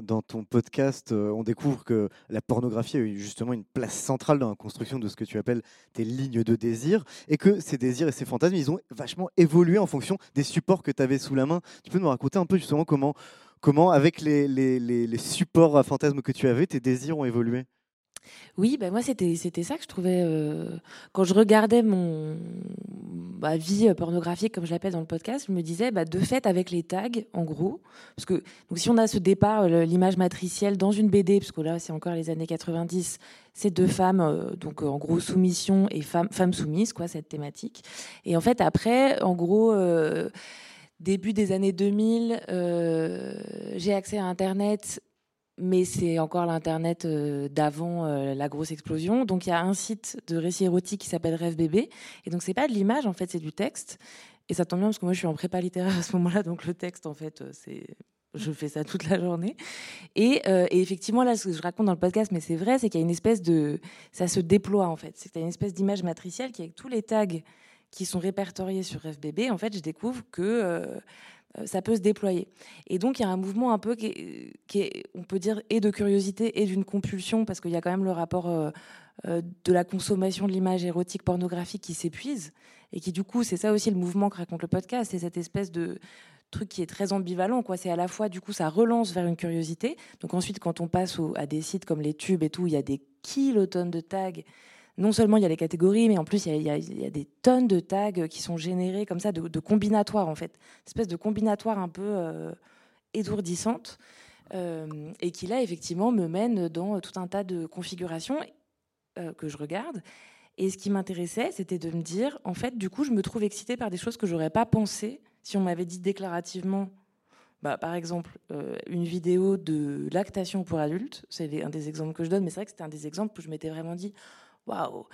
dans ton podcast, on découvre que la pornographie a eu justement une place centrale dans la construction de ce que tu appelles tes lignes de désir, et que ces désirs et ces fantasmes, ils ont vachement évolué en fonction des supports que tu avais sous la main. Tu peux nous raconter un peu justement comment, comment avec les, les supports à fantasmes que tu avais, tes désirs ont évolué? Oui, ben moi c'était c'était ça que je trouvais euh, quand je regardais mon vie pornographique, comme je l'appelle dans le podcast, je me disais, bah, de fait, avec les tags, en gros, parce que donc, si on a ce départ, l'image matricielle dans une BD, parce que là, c'est encore les années 90, c'est deux femmes, donc en gros, soumission et femmes femme soumises, quoi, cette thématique. Et en fait, après, en gros, début des années 2000, j'ai accès à Internet mais c'est encore l'Internet euh, d'avant euh, la grosse explosion. Donc il y a un site de récits érotiques qui s'appelle Rêve Bébé. Et donc c'est pas de l'image, en fait, c'est du texte. Et ça tombe bien parce que moi je suis en prépa littéraire à ce moment-là, donc le texte, en fait, euh, c'est je fais ça toute la journée. Et, effectivement, là, ce que je raconte dans le podcast, mais c'est vrai, c'est qu'il y a une espèce de. Ça se déploie, en fait. C'est qu'il y a une espèce d'image matricielle qui, avec tous les tags qui sont répertoriés sur FBB, en fait, je découvre que ça peut se déployer. Et donc, il y a un mouvement un peu qui est, on peut dire, et de curiosité et d'une compulsion, parce qu'il y a quand même le rapport euh, euh, de la consommation de l'image érotique pornographique qui s'épuise, et qui, du coup, c'est ça aussi le mouvement que raconte le podcast, c'est cette espèce de truc qui est très ambivalent. C'est à la fois, du coup, ça relance vers une curiosité. Donc ensuite, quand on passe à des sites comme les tubes et tout, il y a des kilotonnes de tags non seulement il y a les catégories, mais en plus il y a, des tonnes de tags qui sont générés comme ça, de, combinatoires en fait, une espèce de combinatoire un peu euh, étourdissante, euh, et qui là effectivement me mène dans tout un tas de configurations euh, que je regarde. Et ce qui m'intéressait, c'était de me dire, en fait, du coup, je me trouve excitée par des choses que j'aurais pas pensé si on m'avait dit déclarativement bah, par exemple, une vidéo de lactation pour adultes, c'est un des exemples que je donne, mais c'est vrai que c'était un des exemples où je m'étais vraiment dit waouh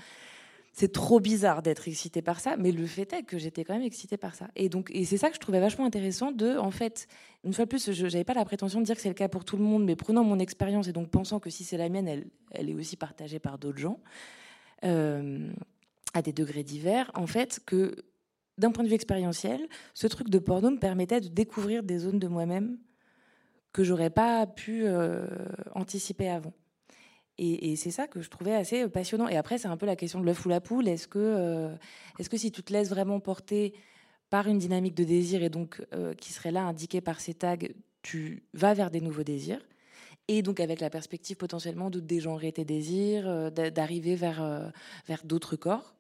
c'est trop bizarre d'être excitée par ça, mais le fait est que j'étais quand même excitée par ça. Et donc, et c'est ça que je trouvais vachement intéressant de, en fait, une fois de plus, je n'avais pas la prétention de dire que c'est le cas pour tout le monde, mais prenant mon expérience et donc pensant que si c'est la mienne, elle, elle est aussi partagée par d'autres gens, euh, à des degrés divers, en fait, que d'un point de vue expérientiel, ce truc de porno me permettait de découvrir des zones de moi-même que j'aurais pas pu euh, anticiper avant. Et, c'est ça que je trouvais assez euh, passionnant. Et après, c'est un peu la question de l'œuf ou la poule. Est-ce que, euh, est-ce que si tu te laisses vraiment porter par une dynamique de désir et donc euh, qui serait là indiquée par ces tags, tu vas vers des nouveaux désirs et donc avec la perspective potentiellement de dégenrer tes désirs, d'arriver vers, vers d'autres corps.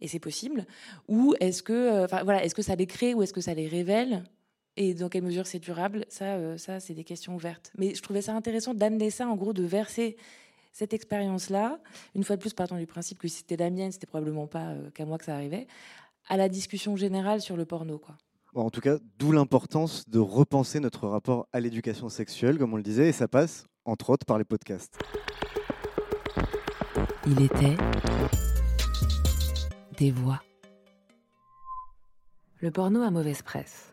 Et c'est possible. Ou est-ce que, voilà, est-ce que ça les crée ou est-ce que ça les révèle? Et dans quelle mesure c'est durable, ça, ça c'est des questions ouvertes. Mais je trouvais ça intéressant d'amener ça, en gros, de verser cette expérience-là, une fois de plus, partant du principe que si c'était la mienne, c'était probablement pas euh, qu'à moi que ça arrivait, à la discussion générale sur le porno, quoi. en tout cas, d'où l'importance de repenser notre rapport à l'éducation sexuelle, comme on le disait, et ça passe, entre autres, par les podcasts. Il était des voix. Le porno a mauvaise presse.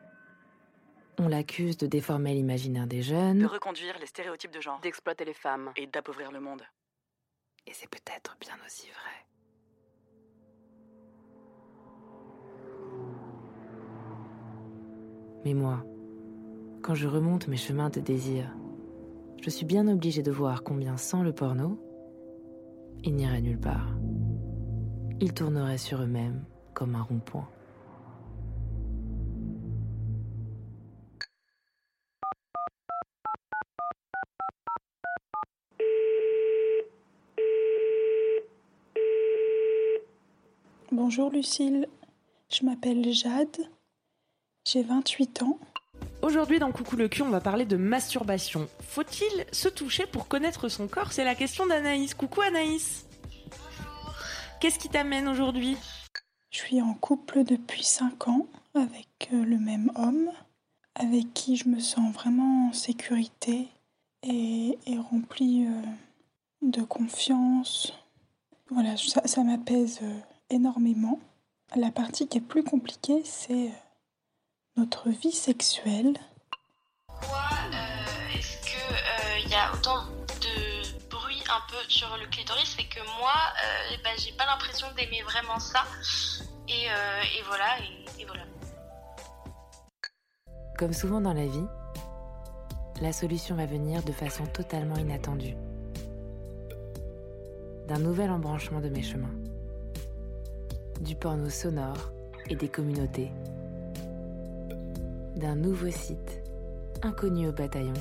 On l'accuse de déformer l'imaginaire des jeunes, de reconduire les stéréotypes de genre, d'exploiter les femmes et d'appauvrir le monde. Et c'est peut-être bien aussi vrai. Mais moi, quand je remonte mes chemins de désir, je suis bien obligée de voir combien sans le porno, ils n'iraient nulle part. Ils tourneraient sur eux-mêmes comme un rond-point. Bonjour Lucille, je m'appelle Jade, j'ai 28 ans. Aujourd'hui dans Coucou le cul, on va parler de masturbation. Faut-il se toucher pour connaître son corps? C'est la question d'Anaïs. Coucou Anaïs. Bonjour. Qu'est-ce qui t'amène aujourd'hui? Je suis en couple depuis 5 ans avec euh, le même homme, avec qui je me sens vraiment en sécurité et, remplie euh, de confiance. Voilà, ça, m'apaise. Énormément. La partie qui est plus compliquée, c'est euh, notre vie sexuelle. Pourquoi euh, est-ce qu'il il euh, y a autant de bruit un peu sur le clitoris? C'est que moi, ben, j'ai pas l'impression d'aimer vraiment ça. Et, voilà, et voilà. Comme souvent dans la vie, la solution va venir de façon totalement inattendue. D'un nouvel embranchement de mes chemins du porno sonore et des communautés. D'un nouveau site, inconnu au bataillon,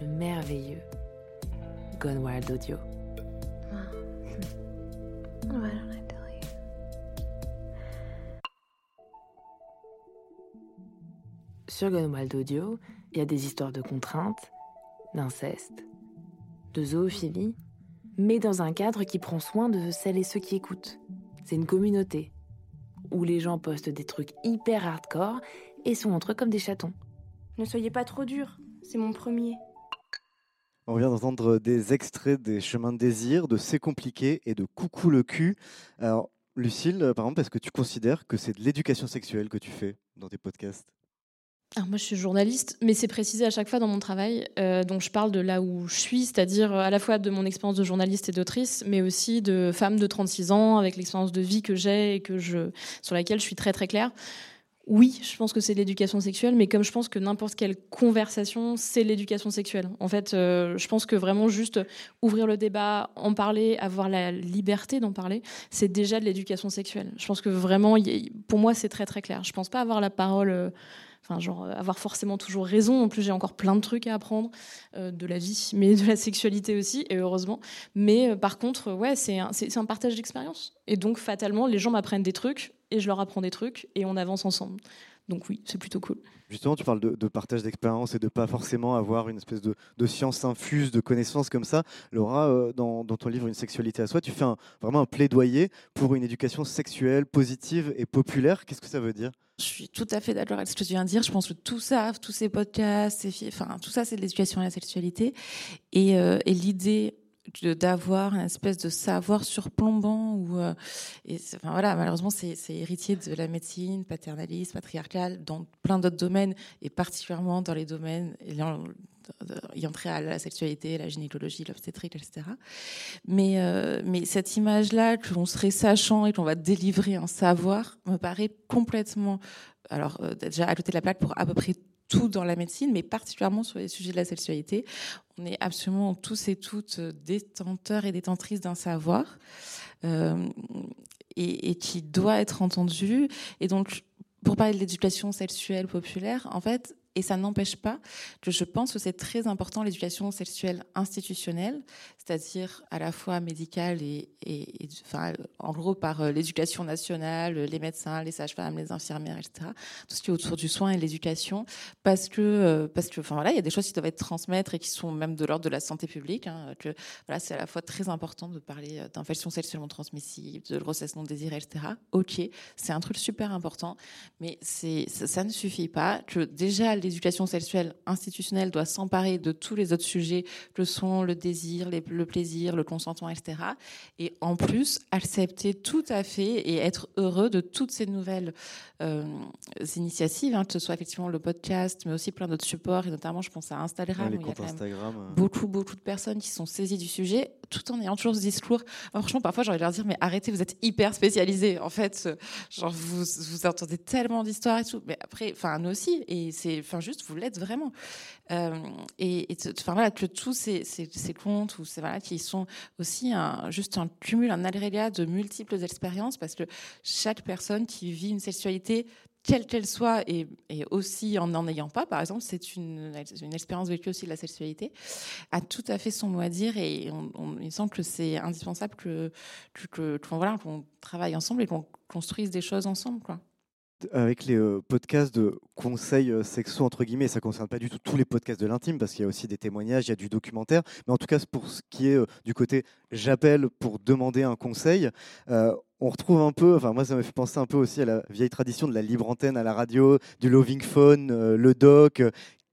le merveilleux Gone hmm. Wild Audio. Sur Gone Wild Audio, il y a des histoires de contraintes, d'inceste, de zoophilie, mais dans un cadre qui prend soin de celles et ceux qui écoutent. C'est une communauté où les gens postent des trucs hyper hardcore et sont entre eux comme des chatons. Ne soyez pas trop dur, c'est mon premier. On vient d'entendre des extraits des Chemins de désir, de C'est compliqué et de Coucou le cul. Alors, Lucille, par exemple, est-ce que tu considères que c'est de l'éducation sexuelle que tu fais dans tes podcasts? Alors moi, je suis journaliste, mais c'est précisé à chaque fois dans mon travail. Euh, donc, je parle de là où je suis, c'est-à-dire à la fois de mon expérience de journaliste et d'autrice, mais aussi de femme de 36 ans, avec l'expérience de vie que j'ai et que je, sur laquelle je suis très très claire. Oui, je pense que c'est l'éducation sexuelle, mais comme je pense que n'importe quelle conversation, c'est l'éducation sexuelle. En fait, euh, je pense que vraiment juste ouvrir le débat, en parler, avoir la liberté d'en parler, c'est déjà de l'éducation sexuelle. Je pense que vraiment, pour moi, c'est très très clair. Je pense pas avoir la parole. Euh, Enfin, genre, euh, avoir forcément toujours raison. En plus, j'ai encore plein de trucs à apprendre euh, de la vie, mais de la sexualité aussi, et heureusement. Mais euh, par contre, ouais, c'est un, un, partage d'expérience. Et donc, fatalement, les gens m'apprennent des trucs, et je leur apprends des trucs, et on avance ensemble. Donc oui, c'est plutôt cool. Justement, tu parles de, partage d'expérience et de pas forcément avoir une espèce de, science infuse, de connaissances comme ça. Laura, dans, ton livre Une sexualité à soi, tu fais vraiment un plaidoyer pour une éducation sexuelle positive et populaire. Qu'est-ce que ça veut dire? Je suis tout à fait d'accord avec ce que tu viens de dire. Je pense que tout ça, tous ces podcasts, enfin, tout ça, c'est de l'éducation à la sexualité. Et, euh, et l'idée d'avoir une espèce de savoir surplombant ou euh, enfin voilà malheureusement c'est héritier de la médecine paternaliste patriarcale dans plein d'autres domaines et particulièrement dans les domaines ayant, ayant trait à la sexualité la gynécologie l'obstétrique etc mais euh, mais cette image là qu'on serait sachant et qu'on va délivrer un savoir me paraît complètement alors euh, déjà à côté de la plaque pour à peu près tout dans la médecine, mais particulièrement sur les sujets de la sexualité. On est absolument tous et toutes détenteurs et détentrices d'un savoir euh, et, et, qui doit être entendu. Et donc, pour parler de l'éducation sexuelle populaire, en fait, et ça n'empêche pas que je pense que c'est très important l'éducation sexuelle institutionnelle, c'est-à-dire à la fois médicale et, en gros par euh, l'éducation nationale, les médecins, les sages-femmes, les infirmières, etc. Tout ce qui est autour du soin et de l'éducation, parce que euh, parce que enfin voilà, il y a des choses qui doivent être transmettre et qui sont même de l'ordre de la santé publique. Hein, voilà, c'est à la fois très important de parler euh, d'infections sexuellement transmissibles, de grossesse non désirée, etc. Ok, c'est un truc super important, mais ça, ça, ne suffit pas. Que déjà l'éducation sexuelle institutionnelle doit s'emparer de tous les autres sujets que sont le désir, le plaisir, le consentement, etc. Et en plus, accepter tout à fait et être heureux de toutes ces nouvelles euh, initiatives, hein, que ce soit effectivement le podcast, mais aussi plein d'autres supports, et notamment, je pense à Instagram, où il y a quand même euh. beaucoup, beaucoup de personnes qui sont saisies du sujet, tout en ayant toujours ce discours. franchement, parfois, j'aurais leur dire, mais arrêtez, vous êtes hyper spécialisés. En fait, genre, vous, vous entendez tellement d'histoires et tout. Mais après, enfin, nous aussi. Et c'est, juste, vous l'êtes vraiment. Euh, et, enfin voilà, que tous ces, ces, comptes ou ces voilà, qui sont aussi juste un cumul, un agrégat de multiples expériences, parce que chaque personne qui vit une sexualité quelle qu'elle soit, et, aussi en n'en ayant pas, par exemple, c'est une, expérience vécue aussi de la sexualité, a tout à fait son mot à dire et on, on, semble que c'est indispensable que, que, que qu'on travaille ensemble et qu'on construise des choses ensemble. Quoi avec les euh, podcasts de conseils euh, sexuels, entre guillemets, ça ne concerne pas du tout tous les podcasts de l'intime, parce qu'il y a aussi des témoignages, il y a du documentaire, mais en tout cas, pour ce qui est euh, du côté j'appelle pour demander un conseil, on retrouve un peu, enfin moi ça me fait penser un peu aussi à la vieille tradition de la libre antenne à la radio, du loving phone, le doc.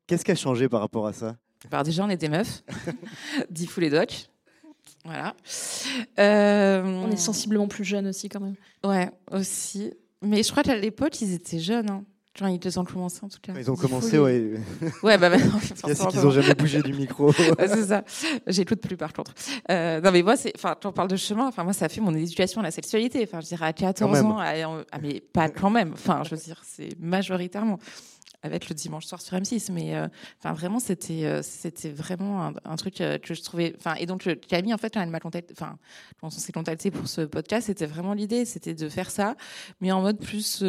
Qu'est-ce qui a changé par rapport à ça? Alors déjà, on est des meufs, *laughs* dit fou les docs. Voilà. On est sensiblement plus jeunes aussi quand même. Ouais, aussi. Mais je crois qu'à l'époque, ils étaient jeunes. Hein. Genre, ils ont commencé en tout cas. Ils ont commencé, ouais. ouais, bah *laughs* maintenant. c'est qu'ils n'ont jamais bougé du micro. *laughs* c'est ça. J'écoute plus par contre. Euh, non, mais moi, c'est, enfin, tu en parles de chemin. Enfin, moi, ça a fait mon éducation à la sexualité. Enfin, je dirais à 14 ans. ah, mais pas quand même. Enfin, je veux dire, c'est majoritairement avec le dimanche soir sur M6. Mais euh, enfin, vraiment, c'était euh, c'était vraiment un, truc euh, que je trouvais. Et donc Camille, en fait, quand elle m'a contacté, quand on s'est contacté pour ce podcast, c'était vraiment l'idée, c'était de faire ça, mais en mode plus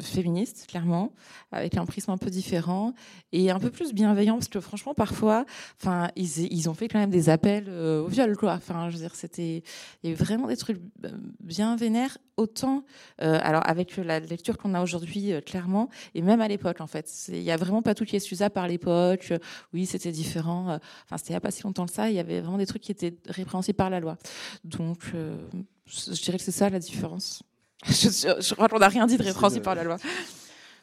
féministe, clairement, avec un prisme un peu différent et un peu plus bienveillant, parce que franchement, parfois, enfin, ils, ils ont fait quand même des appels euh, au viol, quoi. Enfin, je veux dire, c'était, il y a eu vraiment des trucs euh, bien vénères, autant, euh, alors avec la lecture qu'on a aujourd'hui, clairement, et même à l'époque, en fait. Il y a vraiment pas tout qui est excusable par l'époque. Oui, c'était différent. Enfin, c'était il a pas si longtemps que ça. Il y avait vraiment des trucs qui étaient répréhensibles par la loi. Donc, je dirais que c'est ça la différence. *laughs* Je, je crois qu'on n'a rien dit de répréhensible par la loi.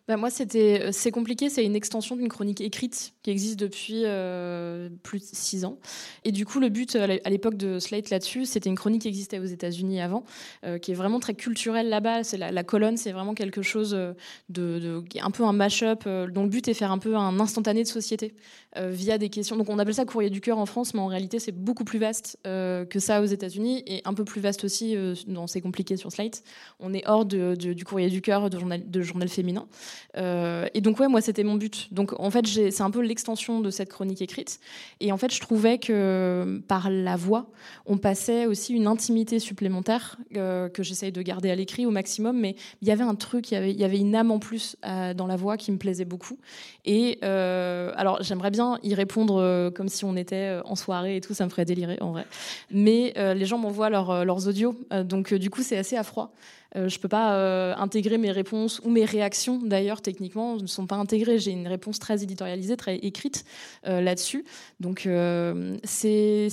Bah moi, c'était, euh, c'est compliqué. C'est une extension d'une chronique écrite qui existe depuis euh, plus de six ans. Et du coup, le but à l'époque de Slate là-dessus, c'était une chronique qui existait aux États-Unis avant, euh, qui est vraiment très culturelle là-bas. C'est la, colonne, c'est vraiment quelque chose de, de, un peu un mash-up dont le but est faire un peu un instantané de société via des questions. Donc, on appelle ça courrier du cœur en France, mais en réalité, c'est beaucoup plus vaste que ça aux États-Unis et un peu plus vaste aussi dans C'est compliqué sur Slate. On est hors du courrier du cœur de journal, féminin. Euh, et donc ouais, moi c'était mon but. Donc en fait, c'est un peu l'extension de cette chronique écrite. Et en fait, je trouvais que par la voix, on passait aussi une intimité supplémentaire euh, que j'essaye de garder à l'écrit au maximum. Mais il y avait un truc, il y avait, une âme en plus euh, dans la voix qui me plaisait beaucoup. Et alors j'aimerais bien y répondre comme si on était en soirée et tout, ça me ferait délirer en vrai. Mais les gens m'envoient leurs audios, donc du coup c'est assez à froid. Euh, je ne peux pas euh, intégrer mes réponses ou mes réactions, d'ailleurs, techniquement, ne sont pas intégrées. J'ai une réponse très éditorialisée, très écrite euh, là-dessus. Donc, c'est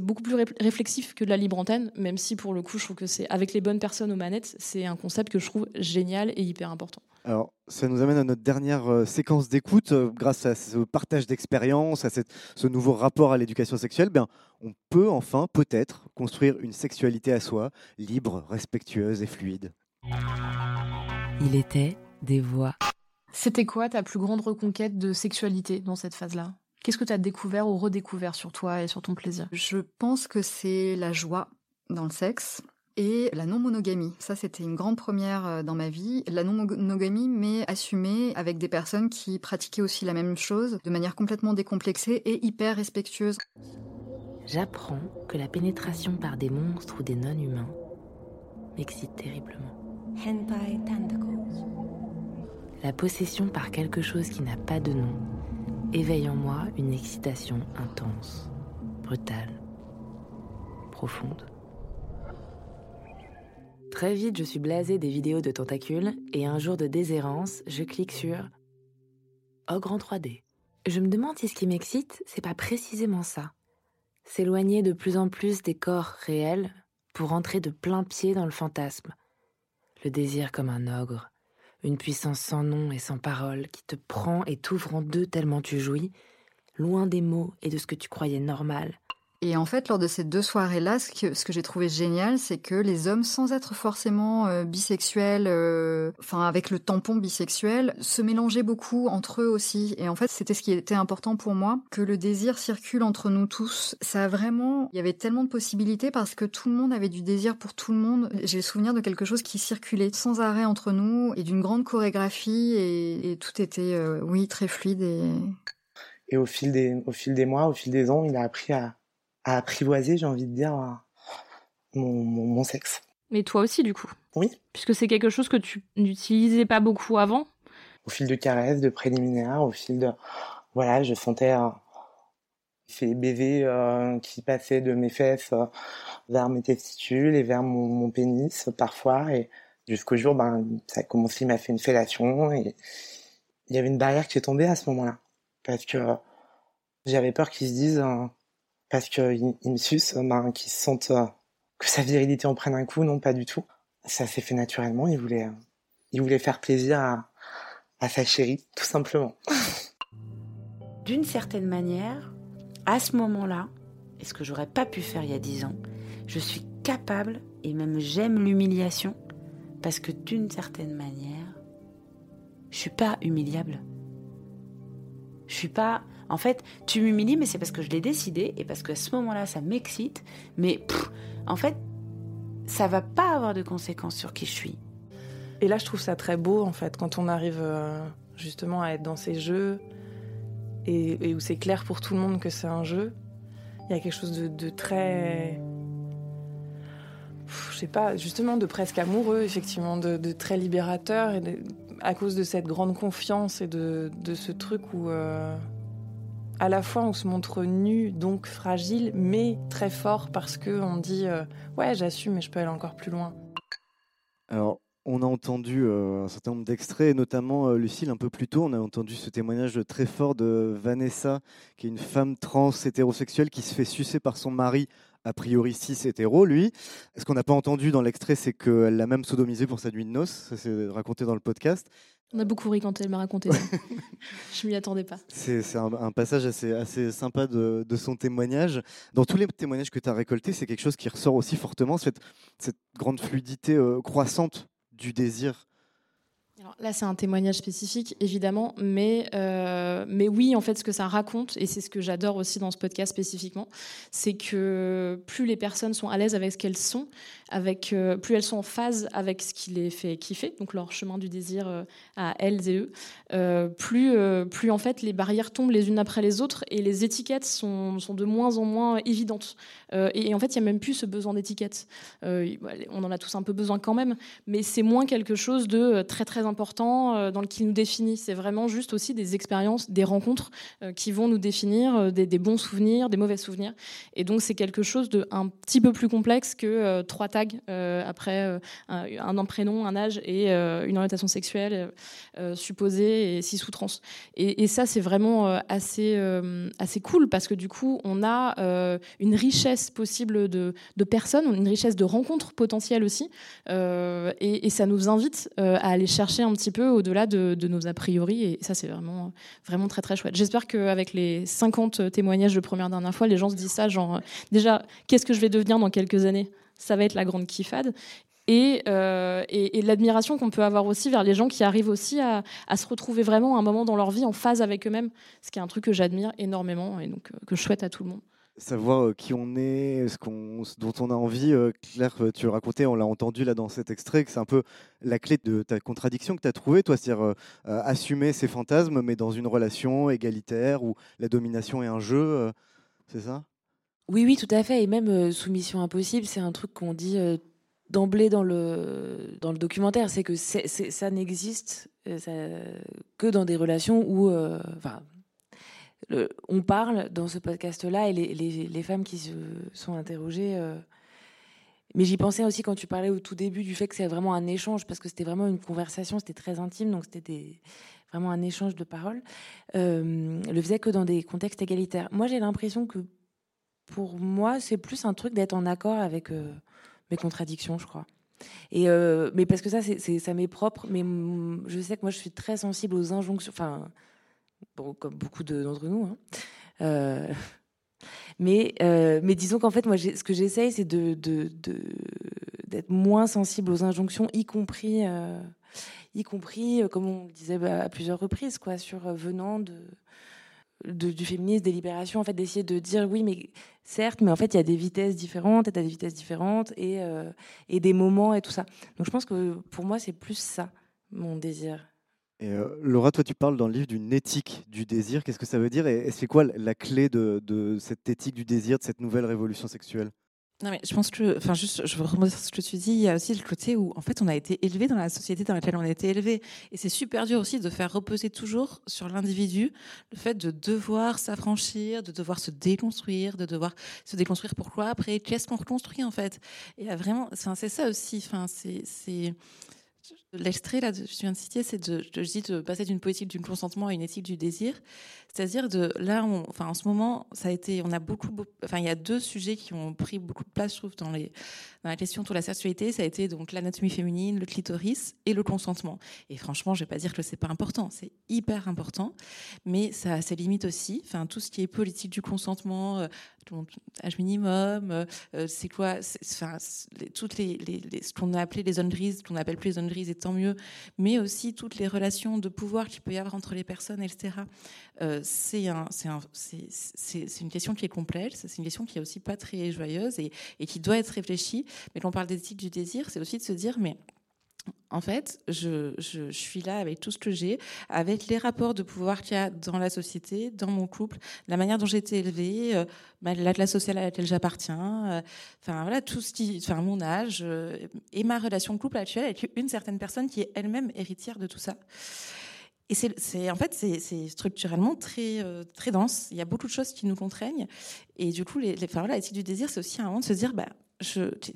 beaucoup plus réflexif que de la libre antenne, même si, pour le coup, je trouve que c'est avec les bonnes personnes aux manettes, c'est un concept que je trouve génial et hyper important. Alors, ça nous amène à notre dernière euh, séquence d'écoute. Euh, grâce à ce partage d'expérience, à ce nouveau rapport à l'éducation sexuelle, ben, on peut enfin, peut-être, construire une sexualité à soi, libre, respectueuse et fluide. Il était des voix. C'était quoi ta plus grande reconquête de sexualité dans cette phase-là? Qu'est-ce que tu as découvert ou redécouvert sur toi et sur ton plaisir? Je pense que c'est la joie dans le sexe et la non-monogamie. Ça, c'était une grande première euh, dans ma vie. La non-monogamie, mais assumée avec des personnes qui pratiquaient aussi la même chose de manière complètement décomplexée et hyper respectueuse. J'apprends que la pénétration par des monstres ou des non-humains m'excite terriblement. La possession par quelque chose qui n'a pas de nom éveille en moi une excitation intense, brutale, profonde. Très vite, je suis blasée des vidéos de tentacules et un jour de déshérence, je clique sur Ogre en 3D. Je me demande si ce qui m'excite, c'est pas précisément ça. S'éloigner de plus en plus des corps réels pour entrer de plein pied dans le fantasme. Le désir comme un ogre, une puissance sans nom et sans parole qui te prend et t'ouvre en deux tellement tu jouis, loin des mots et de ce que tu croyais normal, et en fait, lors de ces deux soirées-là, ce que, j'ai trouvé génial, c'est que les hommes, sans être forcément euh, bisexuels, euh, enfin avec le tampon bisexuel, se mélangeaient beaucoup entre eux aussi. Et en fait, c'était ce qui était important pour moi, que le désir circule entre nous tous. Ça a vraiment, il y avait tellement de possibilités parce que tout le monde avait du désir pour tout le monde. J'ai le souvenir de quelque chose qui circulait sans arrêt entre nous et d'une grande chorégraphie et, tout était, euh, oui, très fluide et... Et au fil des, au fil des mois, au fil des ans, il a appris à, à apprivoiser, j'ai envie de dire, mon, mon, sexe. Mais toi aussi, du coup? Oui. Puisque c'est quelque chose que tu n'utilisais pas beaucoup avant? Au fil de caresses, de préliminaires, au fil de. Voilà, je sentais ces baisers euh, qui passaient de mes fesses euh, vers mes testicules et vers mon, mon pénis parfois. Et jusqu'au jour, ben, ça a commencé, il m'a fait une fellation. Et il y avait une barrière qui est tombée à ce moment-là. Parce que j'avais peur qu'ils se disent parce qu'il me suce, qu'il que sa virilité en prenne un coup, non, pas du tout. Ça s'est fait naturellement, il voulait, euh, faire plaisir à, à sa chérie, tout simplement. *laughs* D'une certaine manière, à ce moment-là, et ce que j'aurais pas pu faire il y a dix ans, je suis capable, et même j'aime l'humiliation, parce que d'une certaine manière, je suis pas humiliable. Je suis pas en fait, tu m'humilies, mais c'est parce que je l'ai décidé et parce qu'à ce moment-là, ça m'excite. Mais en fait, ça va pas avoir de conséquences sur qui je suis. Et là, je trouve ça très beau, en fait, quand on arrive euh, justement à être dans ces jeux et, où c'est clair pour tout le monde que c'est un jeu. Il y a quelque chose de, très. je sais pas, justement, de presque amoureux, effectivement, de, très libérateur à cause de cette grande confiance et de, de ce truc où euh, à la fois on se montre nu, donc fragile, mais très fort parce que on dit euh, ouais j'assume mais je peux aller encore plus loin. Alors, on a entendu euh, un certain nombre d'extraits, notamment euh, Lucille, un peu plus tôt, on a entendu ce témoignage très fort de Vanessa, qui est une femme trans hétérosexuelle qui se fait sucer par son mari, a priori cis hétéro, lui. Ce qu'on n'a pas entendu dans l'extrait, c'est qu'elle l'a même sodomisé pour sa nuit de noces, ça c'est raconté dans le podcast. On a beaucoup ri quand elle m'a raconté ça. *laughs* je m'y attendais pas. C'est un, un passage assez, assez sympa de, de son témoignage. Dans tous les témoignages que tu as récoltés, c'est quelque chose qui ressort aussi fortement, cette, cette grande fluidité euh, croissante du désir. Alors là, c'est un témoignage spécifique, évidemment, mais, euh, mais oui, en fait, ce que ça raconte, et c'est ce que j'adore aussi dans ce podcast spécifiquement, c'est que plus les personnes sont à l'aise avec ce qu'elles sont, avec, euh, plus elles sont en phase avec ce qui les fait kiffer, donc leur chemin du désir euh, à elles et eux, plus, plus en fait les barrières tombent les unes après les autres et les étiquettes sont, sont de moins en moins évidentes. Euh, et, en fait, il n'y a même plus ce besoin d'étiquettes. Euh, on en a tous un peu besoin quand même, mais c'est moins quelque chose de euh, très très important dans le qui nous définit. C'est vraiment juste aussi des expériences, des rencontres qui vont nous définir, des, bons souvenirs, des mauvais souvenirs. Et donc c'est quelque chose de un petit peu plus complexe que trois tags après un, un nom, prénom, un âge et une orientation sexuelle supposée et cis ou trans. Et, et ça c'est vraiment assez assez cool parce que du coup on a une richesse possible de, personnes, une richesse de rencontres potentielles aussi, euh, et, ça nous invite euh, à aller chercher un petit peu au-delà de, nos a priori. Et ça c'est vraiment vraiment très très chouette. J'espère qu'avec les 50 témoignages de première dernière fois, les gens se disent ça genre euh, déjà qu'est-ce que je vais devenir dans quelques années? Ça va être la grande kiffade. Et, et, l'admiration qu'on peut avoir aussi vers les gens qui arrivent aussi à, se retrouver vraiment à un moment dans leur vie en phase avec eux-mêmes, ce qui est un truc que j'admire énormément et donc que je souhaite à tout le monde. Savoir euh, qui on est, ce, dont on a envie. Euh, Claire, euh, tu racontais, on l'a entendu là dans cet extrait, que c'est un peu la clé de ta contradiction que tu as trouvée, toi, c'est-à-dire assumer ses fantasmes, mais dans une relation égalitaire où la domination est un jeu, c'est ça? Oui, oui, tout à fait. Et même Soumission impossible, c'est un truc qu'on dit d'emblée dans le, documentaire. C'est que ça n'existe que dans des relations où. On parle dans ce podcast-là et les, femmes qui se sont interrogées. euh, mais j'y pensais aussi quand tu parlais au tout début du fait que c'est vraiment un échange, parce que c'était vraiment une conversation, c'était très intime, donc c'était vraiment un échange de paroles. Euh, le faisait que dans des contextes égalitaires. Moi, j'ai l'impression que pour moi, c'est plus un truc d'être en accord avec euh, mes contradictions, je crois. Et mais parce que ça, c'est, ça m'est propre. Mais je sais que moi, je suis très sensible aux injonctions. Comme beaucoup de- d'entre nous. hein. Euh, mais, euh, mais disons qu'en fait, moi, ce que j'essaye, c'est d'être moins sensible aux injonctions, y compris, euh, y compris, comme on le disait bah, à plusieurs reprises, quoi, venant du féminisme, des libérations, en fait, d'essayer de dire oui, mais certes, mais en fait, il y a des vitesses différentes, et des vitesses différentes, et des moments et tout ça. Donc, je pense que pour moi, c'est plus ça, mon désir. Euh, Laura, toi, tu parles dans le livre d'une éthique du désir. Qu'est-ce que ça veut dire? Et, c'est quoi la clé de, cette éthique du désir, de cette nouvelle révolution sexuelle? Non, mais je pense que, enfin, juste, je veux rebondir sur ce que tu dis. Il y a aussi le côté où, en fait, on a été élevé dans la société dans laquelle on a été élevé. Et c'est super dur aussi de faire reposer toujours sur l'individu le fait de devoir s'affranchir, de devoir se déconstruire, de devoir se déconstruire pourquoi après, qu'est-ce qu'on reconstruit, en fait? Et a vraiment, c'est ça aussi. Enfin, c'est, L'extrait là, je viens de citer, c'est de, je dis de passer d'une politique du consentement à une éthique du désir. C'est-à-dire là, enfin en ce moment, ça a été, on a beaucoup, enfin il y a deux sujets qui ont pris beaucoup de place, je trouve, dans les dans la question autour de la sexualité. Ça a été donc l'anatomie féminine, le clitoris et le consentement. Et franchement, je vais pas dire que c'est pas important, c'est hyper important, mais ça a ses aussi. Enfin tout ce qui est politique du consentement, euh, âge minimum, euh, euh, c'est quoi, enfin toutes les, ce qu'on a appelé les zones grises, qu'on appelle plus les zones grises, et tant mieux, mais aussi toutes les relations de pouvoir qu'il peut y avoir entre les personnes, etc. c'est un, c'est un- c'est- c'est- c'est une question qui est complexe, c'est une question qui est aussi pas très joyeuse et, qui doit être réfléchie. Mais quand on parle d'éthique du désir, c'est aussi de se dire, mais en fait, je, suis là avec tout ce que j'ai, avec les rapports de pouvoir qu'il y a dans la société, dans mon couple, la manière dont j'ai été élevée, euh, la classe sociale à laquelle j'appartiens, euh, enfin voilà, tout ce qui, enfin mon âge euh, et ma relation de couple actuelle avec une certaine personne qui est elle-même héritière de tout ça. Et c'est, en fait, c'est, structurellement très, très dense. Il y a beaucoup de choses qui nous contraignent. Et du coup, les, enfin, voilà, du désir, c'est aussi un moment de se dire, bah,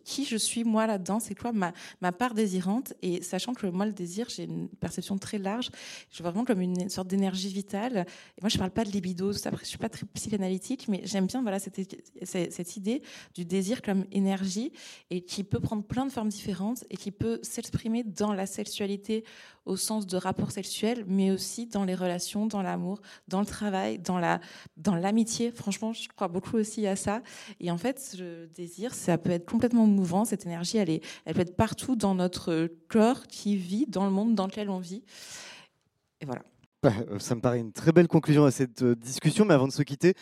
qui je suis moi là-dedans, c'est quoi ma, part désirante? Et sachant que moi le désir j'ai une perception très large, je vois vraiment comme une sorte d'énergie vitale. Et moi je parle pas de libido, je suis pas très psychanalytique, mais j'aime bien voilà cette, cette, idée du désir comme énergie et qui peut prendre plein de formes différentes et qui peut s'exprimer dans la sexualité au sens de rapport sexuel, mais aussi dans les relations, dans l'amour, dans le travail, dans la dans l'amitié. Franchement, je crois beaucoup aussi à ça. Et en fait, le désir, ça peut être complètement mouvant. Cette énergie, elle est, elle peut être partout dans notre corps qui vit dans le monde dans lequel on vit. Et voilà. *laughs* Ça me paraît une très belle conclusion à cette euh, discussion, mais avant de se quitter,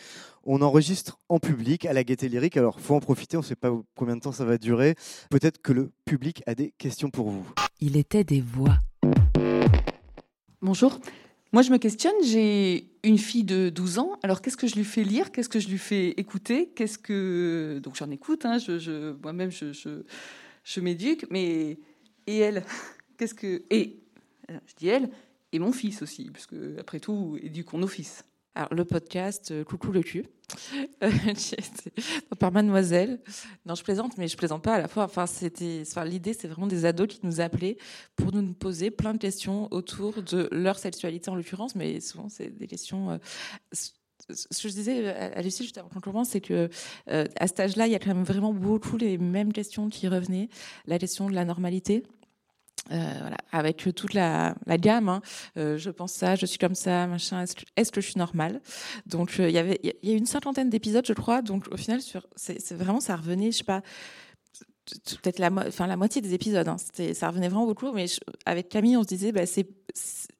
on enregistre en public à la Gaieté Lyrique. Alors, faut en profiter, on ne sait pas combien de temps ça va durer. Peut-être que le public a des questions pour vous. Il était des voix. Bonjour. Moi, je me questionne. J'ai une fille de 12 ans. Alors, qu'est-ce que je lui fais lire? Qu'est-ce que je lui fais écouter? Qu'est-ce que donc j'en écoute. Hein, je, moi-même, je, je, m'éduque. Mais et elle? *laughs* Qu'est-ce que et je dis elle et mon fils aussi, parce après tout, éduquons nos fils. Alors, le podcast euh, Coucou le cul, *laughs* euh, par Mademoiselle. Non, je plaisante, mais je plaisante pas à la fois. Enfin, c'était, enfin, l'idée, c'est vraiment des ados qui nous appelaient pour nous poser plein de questions autour de leur sexualité en l'occurrence, mais souvent, c'est des questions. Euh, ce que je disais à Lucie juste avant qu'on commence, c'est que à cet âge-là, il y a quand même vraiment beaucoup les mêmes questions qui revenaient. La question de la normalité, euh, voilà, avec toute la, gamme. Hein. Euh, je pense ça, je suis comme ça, machin. Est-ce que, je suis normale? Donc euh, il y avait, il y a une cinquantaine d'épisodes, je crois. Donc au final, sur, c'est, vraiment ça revenait, je sais pas, peut-être la, moitié des épisodes. Hein. C'était, ça revenait vraiment beaucoup. Mais avec Camille, on se disait, bah, c'est,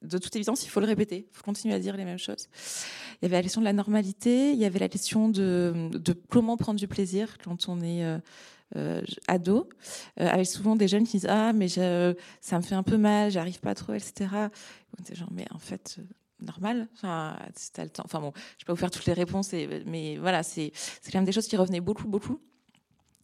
de toute évidence, il faut le répéter, il faut continuer à dire les mêmes choses. Il y avait la question de la normalité, il y avait la question de, de comment prendre du plaisir quand on est euh, ado, euh, avec souvent des jeunes qui disent ah mais ça me fait un peu mal, j'arrive pas trop, etc. On genre mais en fait euh, normal. Enfin, le temps. Enfin bon, je pas vous faire toutes les réponses, mais voilà, c'est quand même des choses qui revenaient beaucoup, beaucoup.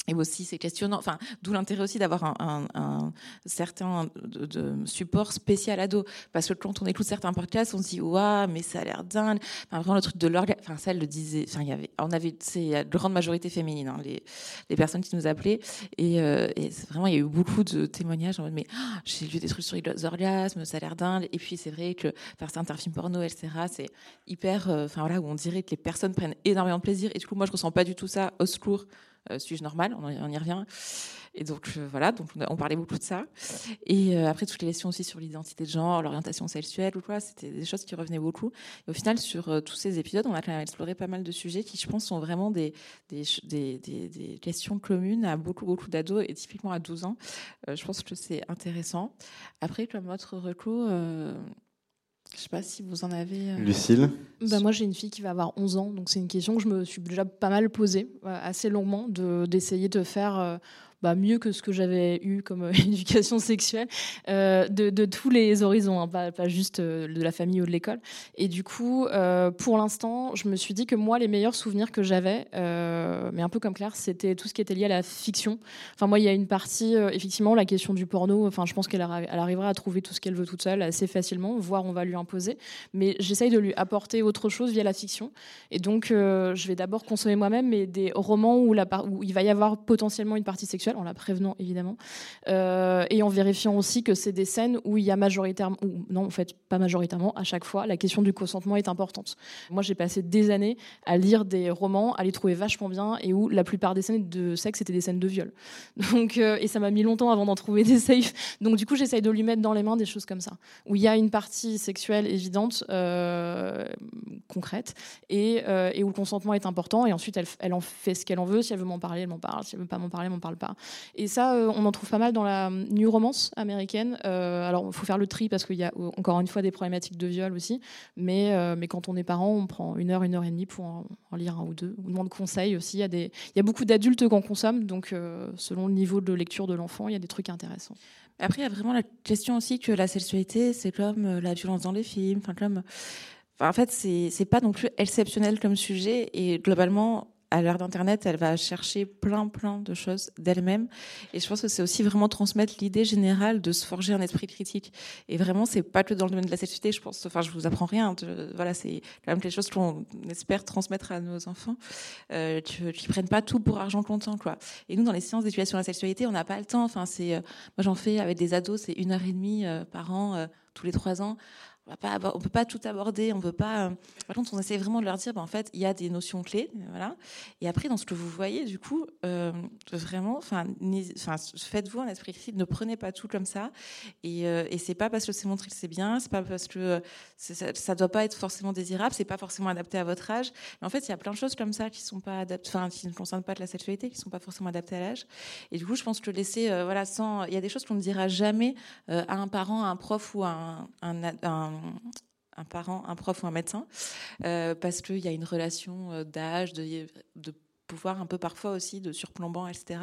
Et aussi, c'est questionnant. Enfin, d'où l'intérêt aussi d'avoir un, un, certain de, support spécial ado. Parce que quand on écoute certains podcasts, on se dit, waouh, mais ça a l'air dingue. Enfin, vraiment, le truc de l'orgasme. Enfin, ça, elle le disait. Enfin, il y avait, on avait, c'est la grande majorité féminine, hein, les, les personnes qui nous appelaient. Et, euh, et vraiment, il y a eu beaucoup de témoignages en mode, mais oh, j'ai lu des trucs sur les orgasmes, ça a l'air dingue. Et puis, c'est vrai que faire certains films porno, etc., c'est hyper, euh, enfin, voilà, où on dirait que les personnes prennent énormément de plaisir. Et du coup, moi, je ressens pas du tout ça au secours. Euh, suis-je normal on, y revient. Et donc euh, voilà, donc on, parlait beaucoup de ça. Et euh, après toutes les questions aussi sur l'identité de genre, l'orientation sexuelle ou quoi, c'était des choses qui revenaient beaucoup. Et au final, sur tous ces épisodes, on a quand même exploré pas mal de sujets qui, je pense, sont vraiment des des, des, des, questions communes à beaucoup beaucoup d'ados et typiquement à 12 ans. je pense que c'est intéressant. Après, comme votre recours je sais pas si vous en avez. Euh, Lucille bah Moi, j'ai une fille qui va avoir 11 ans, donc c'est une question que je me suis déjà pas mal posée, euh, assez longuement, d'essayer de, faire euh, bah, mieux que ce que j'avais eu comme euh, *laughs* éducation sexuelle, euh, de, tous les horizons, hein, pas, juste euh, de la famille ou de l'école. Et du coup, pour l'instant, je me suis dit que moi, les meilleurs souvenirs que j'avais, mais un peu comme Claire, c'était tout ce qui était lié à la fiction. Enfin, moi, il y a une partie, effectivement, la question du porno. Enfin, je pense qu'elle elle arrivera à trouver tout ce qu'elle veut toute seule assez facilement, voire on va lui imposer. Mais j'essaye de lui apporter autre chose via la fiction. Et donc, je vais d'abord consommer moi-même, des romans où il va y avoir potentiellement une partie sexuelle en la prévenant évidemment, euh, et en vérifiant aussi que c'est des scènes où il y a majoritairement, ou non en fait pas majoritairement, à chaque fois, la question du consentement est importante. Moi j'ai passé des années à lire des romans, à les trouver vachement bien, et où la plupart des scènes de sexe étaient des scènes de viol. *laughs* Donc, euh, et ça m'a mis longtemps avant d'en trouver des safe. Donc du coup j'essaye de lui mettre dans les mains des choses comme ça, où il y a une partie sexuelle évidente, euh, concrète, et, et, où le consentement est important, et ensuite elle, elle en fait ce qu'elle en veut, si elle veut m'en parler, elle m'en parle, si elle veut pas m'en parler, elle m'en parle pas. Et ça, euh, on en trouve pas mal dans la new romance américaine. Euh, alors, il faut faire le tri parce qu'il y a encore une fois des problématiques de viol aussi. Mais, euh, quand on est parent, on prend une heure, une heure et demie pour en, lire un ou deux. On demande conseil aussi. Il y a, beaucoup d'adultes qu'on consomme, donc selon le niveau de lecture de l'enfant, il y a des trucs intéressants. Après, il y a vraiment la question aussi que la sexualité, c'est comme la violence dans les films, enfin comme en fait, c'est pas non plus exceptionnel comme sujet et globalement, à l'heure d'Internet, elle va chercher plein, plein de choses d'elle-même. Et je pense que c'est aussi vraiment transmettre l'idée générale de se forger un esprit critique. Et vraiment, c'est pas que dans le domaine de la sexualité, je pense. Enfin, je vous apprends rien. voilà, c'est quand même quelque chose qu'on espère transmettre à nos enfants, euh, qui, prennent pas tout pour argent comptant, quoi. Et nous, dans les séances d'éducation à la sexualité, on n'a pas le temps. Enfin, c'est, euh, moi, j'en fais avec des ados, c'est une heure et demie euh, par an, euh, tous les trois ans on ne peut pas tout aborder, on peut pas. Euh, par contre, on essaie vraiment de leur dire, bah, en fait, il y a des notions clés, voilà. Et après, dans ce que vous voyez, du coup, euh, vraiment, enfin, faites-vous un esprit critique, ne prenez pas tout comme ça. Et, euh, et c'est pas parce que c'est montré que c'est bien, c'est pas parce que ça, ne doit pas être forcément désirable, c'est pas forcément adapté à votre âge. Mais en fait, il y a plein de choses comme ça qui sont pas enfin, qui ne concernent pas de la sexualité, qui sont pas forcément adaptées à l'âge. Et du coup, je pense que laisser, voilà, sans, il y a des choses qu'on ne dira jamais à un parent, à un prof ou à un un parent, un prof ou un médecin, euh, parce qu'il y a une relation euh, d'âge, de, pouvoir un peu parfois aussi de surplombant, etc.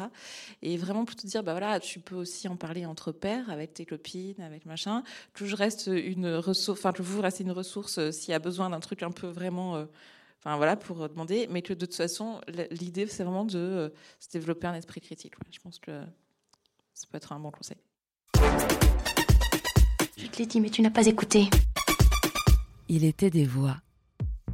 Et vraiment plutôt dire, bah voilà, tu peux aussi en parler entre pairs, avec tes copines, avec machin. Que je reste une ressource, enfin que vous restez une ressource euh, s'il y a besoin d'un truc un peu vraiment, enfin voilà, pour demander, mais que de toute façon, l'idée c'est vraiment de se développer un esprit critique. Je pense que ça peut être un bon conseil. Je te l'ai dit, mais tu n'as pas écouté. Il était des voix.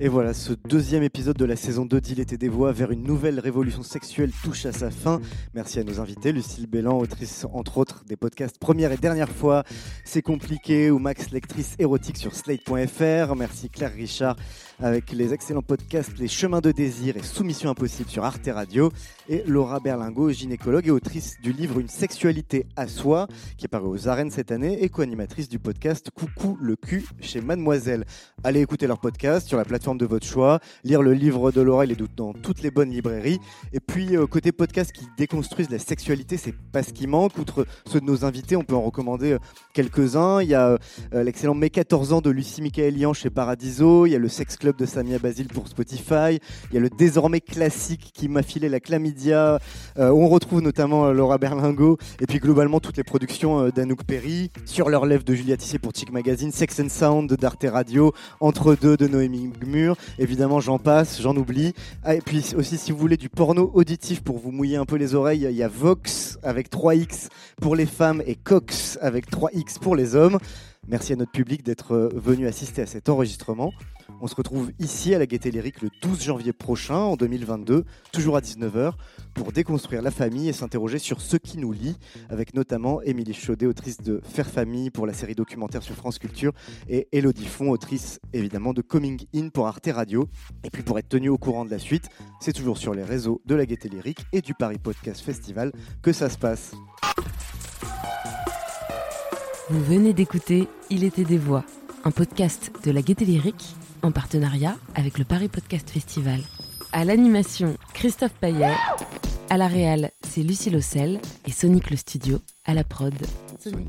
Et voilà, ce deuxième épisode de la saison 2 d'Il était des voix vers une nouvelle révolution sexuelle touche à sa fin. Merci à nos invités, Lucille Bélan, autrice entre autres des podcasts Première et Dernière fois, C'est compliqué ou Max, lectrice érotique sur slate.fr. Merci Claire Richard avec les excellents podcasts Les Chemins de Désir et Soumission Impossible sur Arte Radio. Et Laura Berlingo, gynécologue et autrice du livre Une sexualité à soi, qui est paru aux arènes cette année et co-animatrice du podcast Coucou le cul chez Mademoiselle. Allez écouter leur podcast sur la plateforme de votre choix, lire le livre de Laura, il est dans toutes les bonnes librairies. Et puis, euh, côté podcast qui déconstruisent la sexualité, c'est pas ce qui manque. Outre ceux de nos invités, on peut en recommander euh, quelques-uns. Il y a euh, l'excellent Mes 14 ans de Lucie Michaelian chez Paradiso. Il y a le Sex Club de Samia Basile pour Spotify. Il y a le désormais classique qui m'a filé la chlamydia, où on retrouve notamment Laura Berlingo. Et puis, globalement, toutes les productions d'Anouk Perry. Sur leur lèvre de Julia Tissier pour Chic Magazine. Sex and Sound d'Arte Radio. Entre deux de Noémie Gmu Évidemment, j'en passe, j'en oublie. Ah, et puis aussi, si vous voulez du porno auditif pour vous mouiller un peu les oreilles, il y a Vox avec 3X pour les femmes et Cox avec 3X pour les hommes. Merci à notre public d'être euh, venu assister à cet enregistrement. On se retrouve ici à la Gaîté Lyrique le 12 janvier prochain, en 2022, toujours à 19h, pour déconstruire la famille et s'interroger sur ce qui nous lie, avec notamment Émilie Chaudet, autrice de Faire Famille pour la série documentaire sur France Culture, et Elodie Font, autrice évidemment de Coming In pour Arte Radio. Et puis pour être tenu au courant de la suite, c'est toujours sur les réseaux de la Gaîté Lyrique et du Paris Podcast Festival que ça se passe. Vous venez d'écouter Il était des voix, un podcast de la Gaîté Lyrique en partenariat avec le Paris Podcast Festival. À l'animation, Christophe Payet. À la réal, c'est Lucie Lossel et Sonic le Studio à la prod. Sonic.